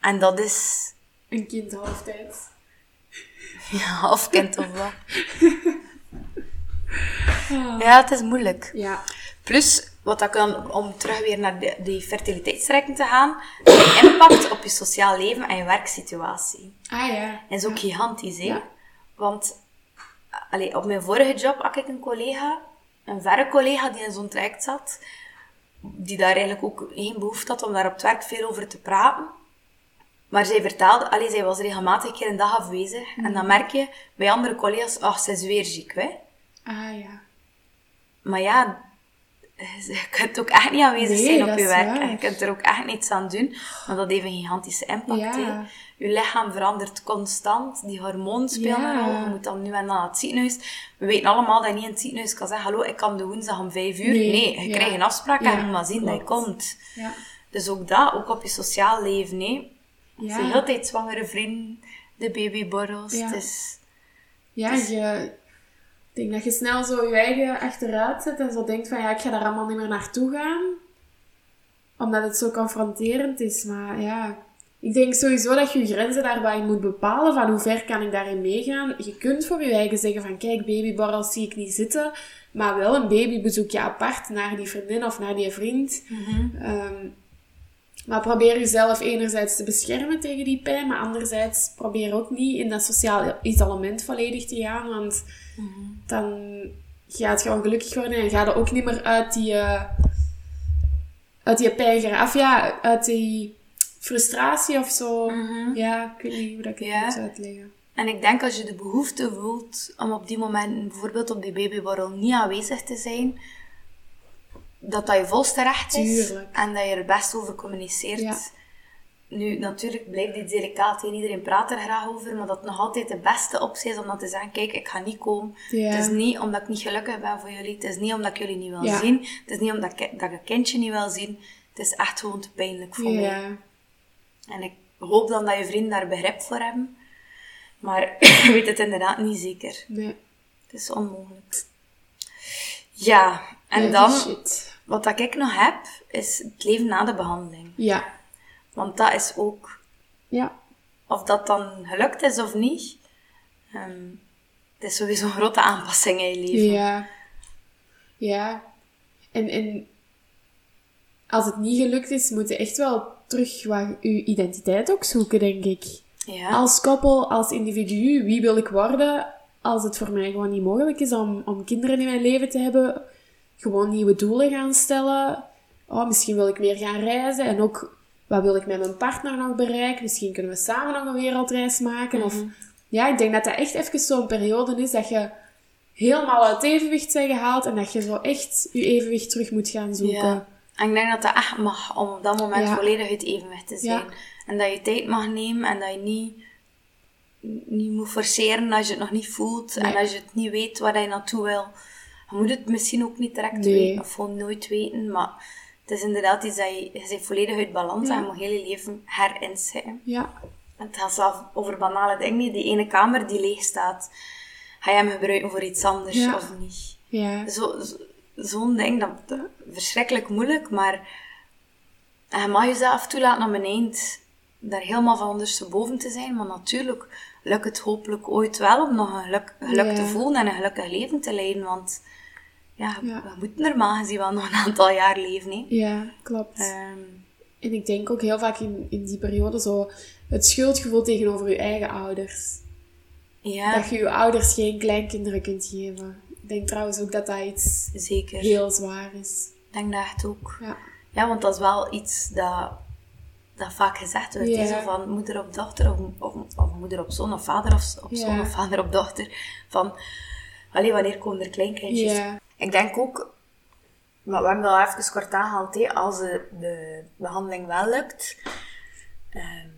En dat is Een kind halftijds. Ja, of kind of wat. Ah. Ja, het is moeilijk. Ja. Plus, wat dat kan, om terug weer naar de, die fertiliteitstrekking te gaan, de impact op je sociaal leven en je werksituatie Ah ja. is ook gigantisch, hè? Ja. Want, allee, op mijn vorige job had ik een collega, een verre collega die in zo'n traject zat, die daar eigenlijk ook geen behoefte had om daar op het werk veel over te praten. Maar zij vertelde, allee, zij was regelmatig een keer een dag afwezig. En dan merk je bij andere collega's, ach, ze is weer ziek, hè? Ah ja. Maar ja, je kunt ook echt niet aanwezig Nee, zijn op je is werk. waar. En je kunt er ook echt niets aan doen. Maar dat heeft een gigantische impact. Ja. Je lichaam verandert constant. Die hormonen spelen Ja. een rol. Je moet dan nu en dan naar het ziekenhuis. We weten allemaal dat je niet in het ziekenhuis kan zeggen... Hallo, ik kan de woensdag om vijf uur. Nee, Nee, je ja. krijgt een afspraak en je moet maar zien dat je komt. Ja. Dus ook dat, ook op je sociaal leven. Hè. Ja. De hele tijd zwangere vrienden, de babyborrels. Het is... Ja, je... Ik denk dat je snel zo je eigen achteruit zet en zo denkt van ja, ik ga daar allemaal niet meer naartoe gaan. Omdat het zo confronterend is. Maar ja, ik denk sowieso dat je je grenzen daarbij moet bepalen. Van hoe ver kan ik daarin meegaan. Je kunt voor je eigen zeggen van kijk, babyborrels zie ik niet zitten. Maar wel een babybezoekje apart naar die vriendin of naar die vriend. Ehm, maar probeer jezelf enerzijds te beschermen tegen die pijn, maar anderzijds probeer ook niet in dat sociaal isolement volledig te gaan, want dan gaat je ongelukkig worden en ga je ook niet meer uit die, eh, uit die pijn. Of ja, uit die frustratie of zo. Ja, ik weet niet hoe dat ik het moet uitleggen. En ik denk als je de behoefte voelt om op die moment bijvoorbeeld op die babyborrel niet aanwezig te zijn, dat dat je volste recht is Tuurlijk. en dat je er best over communiceert. Ja. Nu, natuurlijk blijft dit delicaat en iedereen praat er graag over, maar dat nog altijd de beste optie is om dan te zeggen, kijk, ik ga niet komen. Het is niet omdat ik niet gelukkig ben voor jullie, het is niet omdat ik jullie niet wil zien, het is niet omdat ik, dat ik een kindje niet wil zien, het is echt gewoon te pijnlijk voor mij. Ja. En ik hoop dan dat je vrienden daar begrip voor hebben. Maar ik weet het inderdaad niet zeker. Nee. Het is onmogelijk. Ja, en dan, Shit. wat dat ik nog heb, is het leven na de behandeling. Ja. Want dat is ook, Ja. of dat dan gelukt is of niet, ehm, het is sowieso een grote aanpassing in je leven. Ja. Ja. En, en als het niet gelukt is, moet je echt wel terug wat je identiteit ook zoeken, denk ik. Ja. Als koppel, als individu, wie wil ik worden? Als het voor mij gewoon niet mogelijk is om, om kinderen in mijn leven te hebben, gewoon nieuwe doelen gaan stellen. Oh, misschien wil ik meer gaan reizen en ook wat wil ik met mijn partner nog bereiken? Misschien kunnen we samen nog een wereldreis maken. Of, ja, ik denk dat dat echt even zo'n periode is dat je helemaal uit evenwicht bent gehaald en dat je zo echt je evenwicht terug moet gaan zoeken. Ja. En ik denk dat dat echt mag, om op dat moment Ja. volledig uit evenwicht te zijn. Ja. En dat je tijd mag nemen en dat je niet, niet moet forceren als je het nog niet voelt. En als je het niet weet waar je naartoe wil. Je moet het misschien ook niet direct Nee. weten, of gewoon nooit weten. Maar het is inderdaad iets dat je, je bent volledig uit balans en je moet heel je leven herinzetten. Ja. Het gaat zelf over banale dingen. Die ene kamer die leeg staat, ga je hem gebruiken voor iets anders Ja. of niet? Ja. Zo- zo- Zo'n ding, dat, verschrikkelijk moeilijk, maar je mag jezelf toelaten om een eind daar helemaal van ondersteboven te zijn. Maar natuurlijk lukt het hopelijk ooit wel om nog een geluk, geluk te voelen en een gelukkig leven te leiden. Want ja, Ja. we moeten normaal gezien wel nog een aantal jaar leven. Hè. Ja, klopt. Ehm, En ik denk ook heel vaak in, in die periode zo het schuldgevoel tegenover je eigen ouders. ja, Dat je je ouders geen kleinkinderen kunt geven. Ik denk trouwens ook dat dat iets zeker. heel zwaar is. Ik denk dat echt ook. Ja. Ja, want dat is wel iets dat, dat vaak gezegd wordt. Ja. Zo van moeder op dochter, of, of, of moeder op zoon, of vader of, op zoon, of vader op dochter. Van, allee, wanneer komen er kleinkindjes? Ja. Ik denk ook, maar we hebben dat al even kort aangehaald, hè, als de, de behandeling wel lukt, ehm,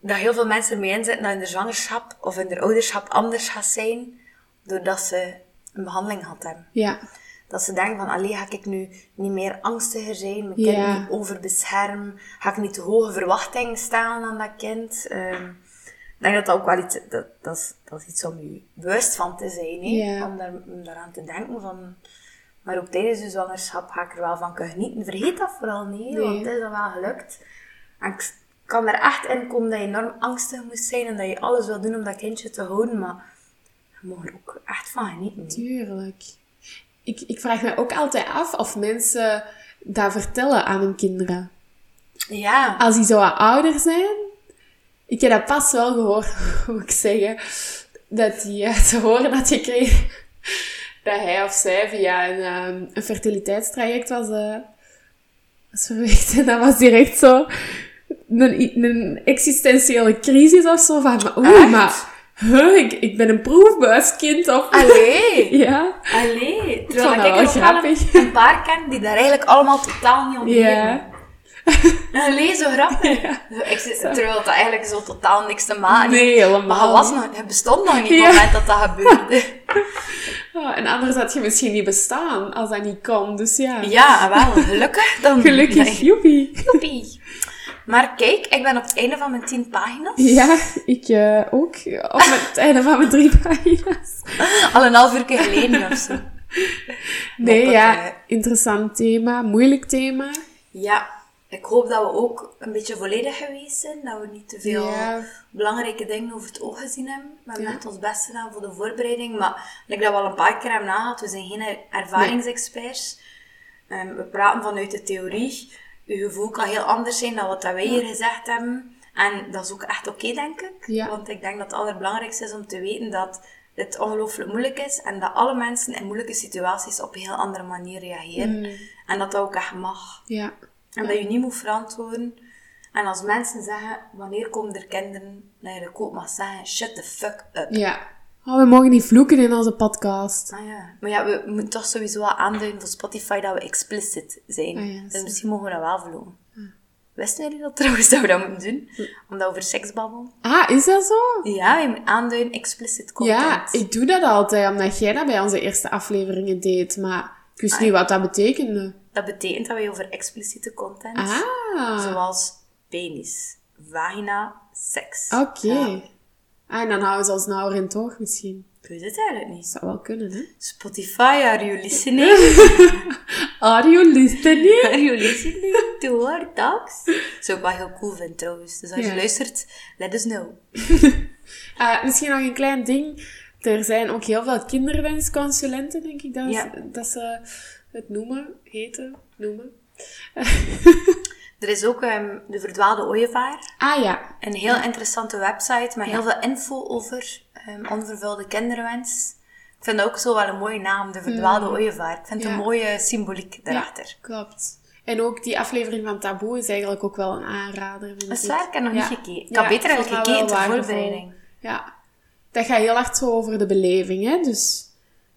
dat heel veel mensen mee inzetten dat in de zwangerschap of in de ouderschap anders gaat zijn, doordat ze een behandeling gehad hebben. Ja. Dat ze denken van, allee, ga ik nu niet meer angstiger zijn, mijn kind Ja. niet overbeschermen, ga ik niet te hoge verwachtingen stellen aan dat kind. Ehm, ik denk dat dat ook wel iets, dat, dat, is, dat is iets om je bewust van te zijn, hè? Ja. Om, daar, om daaraan te denken van, maar ook tijdens je zwangerschap ga ik er wel van kunnen genieten. Vergeet dat vooral niet, Nee. want het is dan wel gelukt. En ik kan er echt in komen dat je enorm angstig moet zijn en dat je alles wil doen om dat kindje te houden, maar je mag er ook echt van genieten. Tuurlijk. Ik, ik vraag me ook altijd af of mensen dat vertellen aan hun kinderen. Ja. Als die zo wat ouder zijn. Ik heb dat pas wel gehoord, moet ik zeggen. Dat die eh, te horen dat je kreeg dat hij of zij via een, ehm, een fertiliteitstraject was, eh, was verweekt. En dat was direct zo een, een existentiële crisis of zo. Van, maar, Echt? maar huh, ik, ik ben een proefbuiskind of... Allee! Ja. Allee, terwijl ik er grappig. een, een paar ken die daar eigenlijk allemaal totaal niet om. Allee, zo grappig. Ik terwijl dat eigenlijk zo totaal niks te maken heeft. Nee, helemaal Maar het, was nog, het bestond nog niet op Ja. het moment dat dat gebeurde. En anders had je misschien niet bestaan als dat niet kon. Dus ja, Ja, wel, gelukkig dan. gelukkig, Nee. joepie. Joepie. Maar kijk, ik ben op het einde van mijn tien pagina's. Ja, ik eh, ook. Op het einde van mijn drie pagina's. Al een half uur geleden of zo. Nee, ja, eh, interessant thema, moeilijk thema. Ja, ik hoop dat we ook een beetje volledig geweest zijn. Dat we niet te veel belangrijke dingen over het oog gezien hebben. We hebben echt ons best gedaan voor de voorbereiding. Maar like dat we al een paar keer hebben nagehaald, we zijn geen ervaringsexperts. Ehm, we praten vanuit de theorie. Uw gevoel kan heel anders zijn dan wat dat wij hier gezegd hebben. En dat is ook echt oké, denk ik. Ja. Want ik denk dat het allerbelangrijkste is om te weten dat het ongelooflijk moeilijk is. En dat alle mensen in moeilijke situaties op een heel andere manier reageren. Mm. En dat dat ook echt mag. Ja. En dat je niet moet verantwoorden. En als mensen zeggen, wanneer komen er kinderen, dat je ook mag zeggen, shut the fuck up. Ja. Oh, we mogen niet vloeken in onze podcast. Ah ja. Maar ja, we moeten toch sowieso wel aanduiden voor Spotify dat we explicit zijn. Ah ja, dus misschien mogen we dat wel vlogen. Wisten jullie dat trouwens, dat we dat moeten doen? Omdat we over seks babbelen. Ah, is dat zo? Ja, je moet aanduiden explicit content. Ja, ik doe dat altijd, omdat jij dat bij onze eerste afleveringen deed. Maar ik wist niet wat dat betekende. Dat betekent dat wij over expliciete content, Ah, zoals penis, vagina, seks. oké. Ja. Ah, en dan houden ze ons nauwer in toog misschien. Ik weet het eigenlijk niet. Zou wel kunnen, hè? Spotify, are you listening? Are you listening? Are you listening to our talks? Zou ik wel heel cool vinden trouwens. Dus als Ja. je luistert, let us know. Ah, misschien nog een klein ding. Er zijn ook heel veel kinderwensconsulenten, denk ik, dat, Ja. dat ze het noemen, heten, noemen. Er is ook ehm, de verdwaalde ooievaar. Ah ja, Een heel interessante website met heel veel info over ehm, onvervulde kinderwens. Ik vind dat ook zo wel een mooie naam, de verdwaalde ooievaar. Ik vind het een mooie symboliek daarachter. Ja, klopt. En ook die aflevering van Taboe is eigenlijk ook wel een aanrader, Dat is ik. waar, ik heb nog niet gekeken. Ik had beter eigenlijk gekeken ter waardevol. voorbereiding. Ja. Dat gaat heel hard zo over de beleving, hè. Dus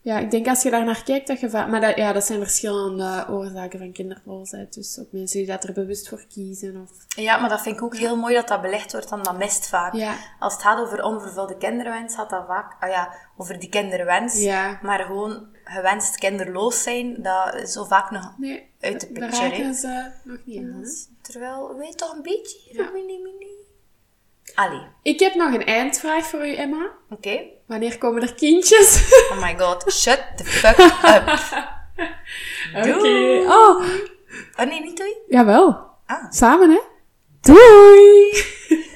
ja, ik denk als je daar naar kijkt, dat je vaak... Maar dat, ja, dat zijn verschillende oorzaken van kinderloosheid. Dus ook mensen die dat er bewust voor kiezen. Of... Ja, maar dat vind ik ook heel mooi dat dat belegd wordt, want dat mist vaak. Ja. Als het gaat over onvervulde kinderwens, gaat dat vaak ah ja, over die kinderwens. Ja. Maar gewoon gewenst kinderloos zijn, dat is zo vaak nog Nee, uit de picture. raken ze nog niet hè. Terwijl, weet toch een beetje? Ja. Mini, mini. Allee, Ik heb nog een eindvraag voor u, Emma. oké. Wanneer komen er kindjes? Oh my god, shut the fuck up. Oké. Oh, Oh nee, niet doei. jawel. Ah. Samen, hè? Doei!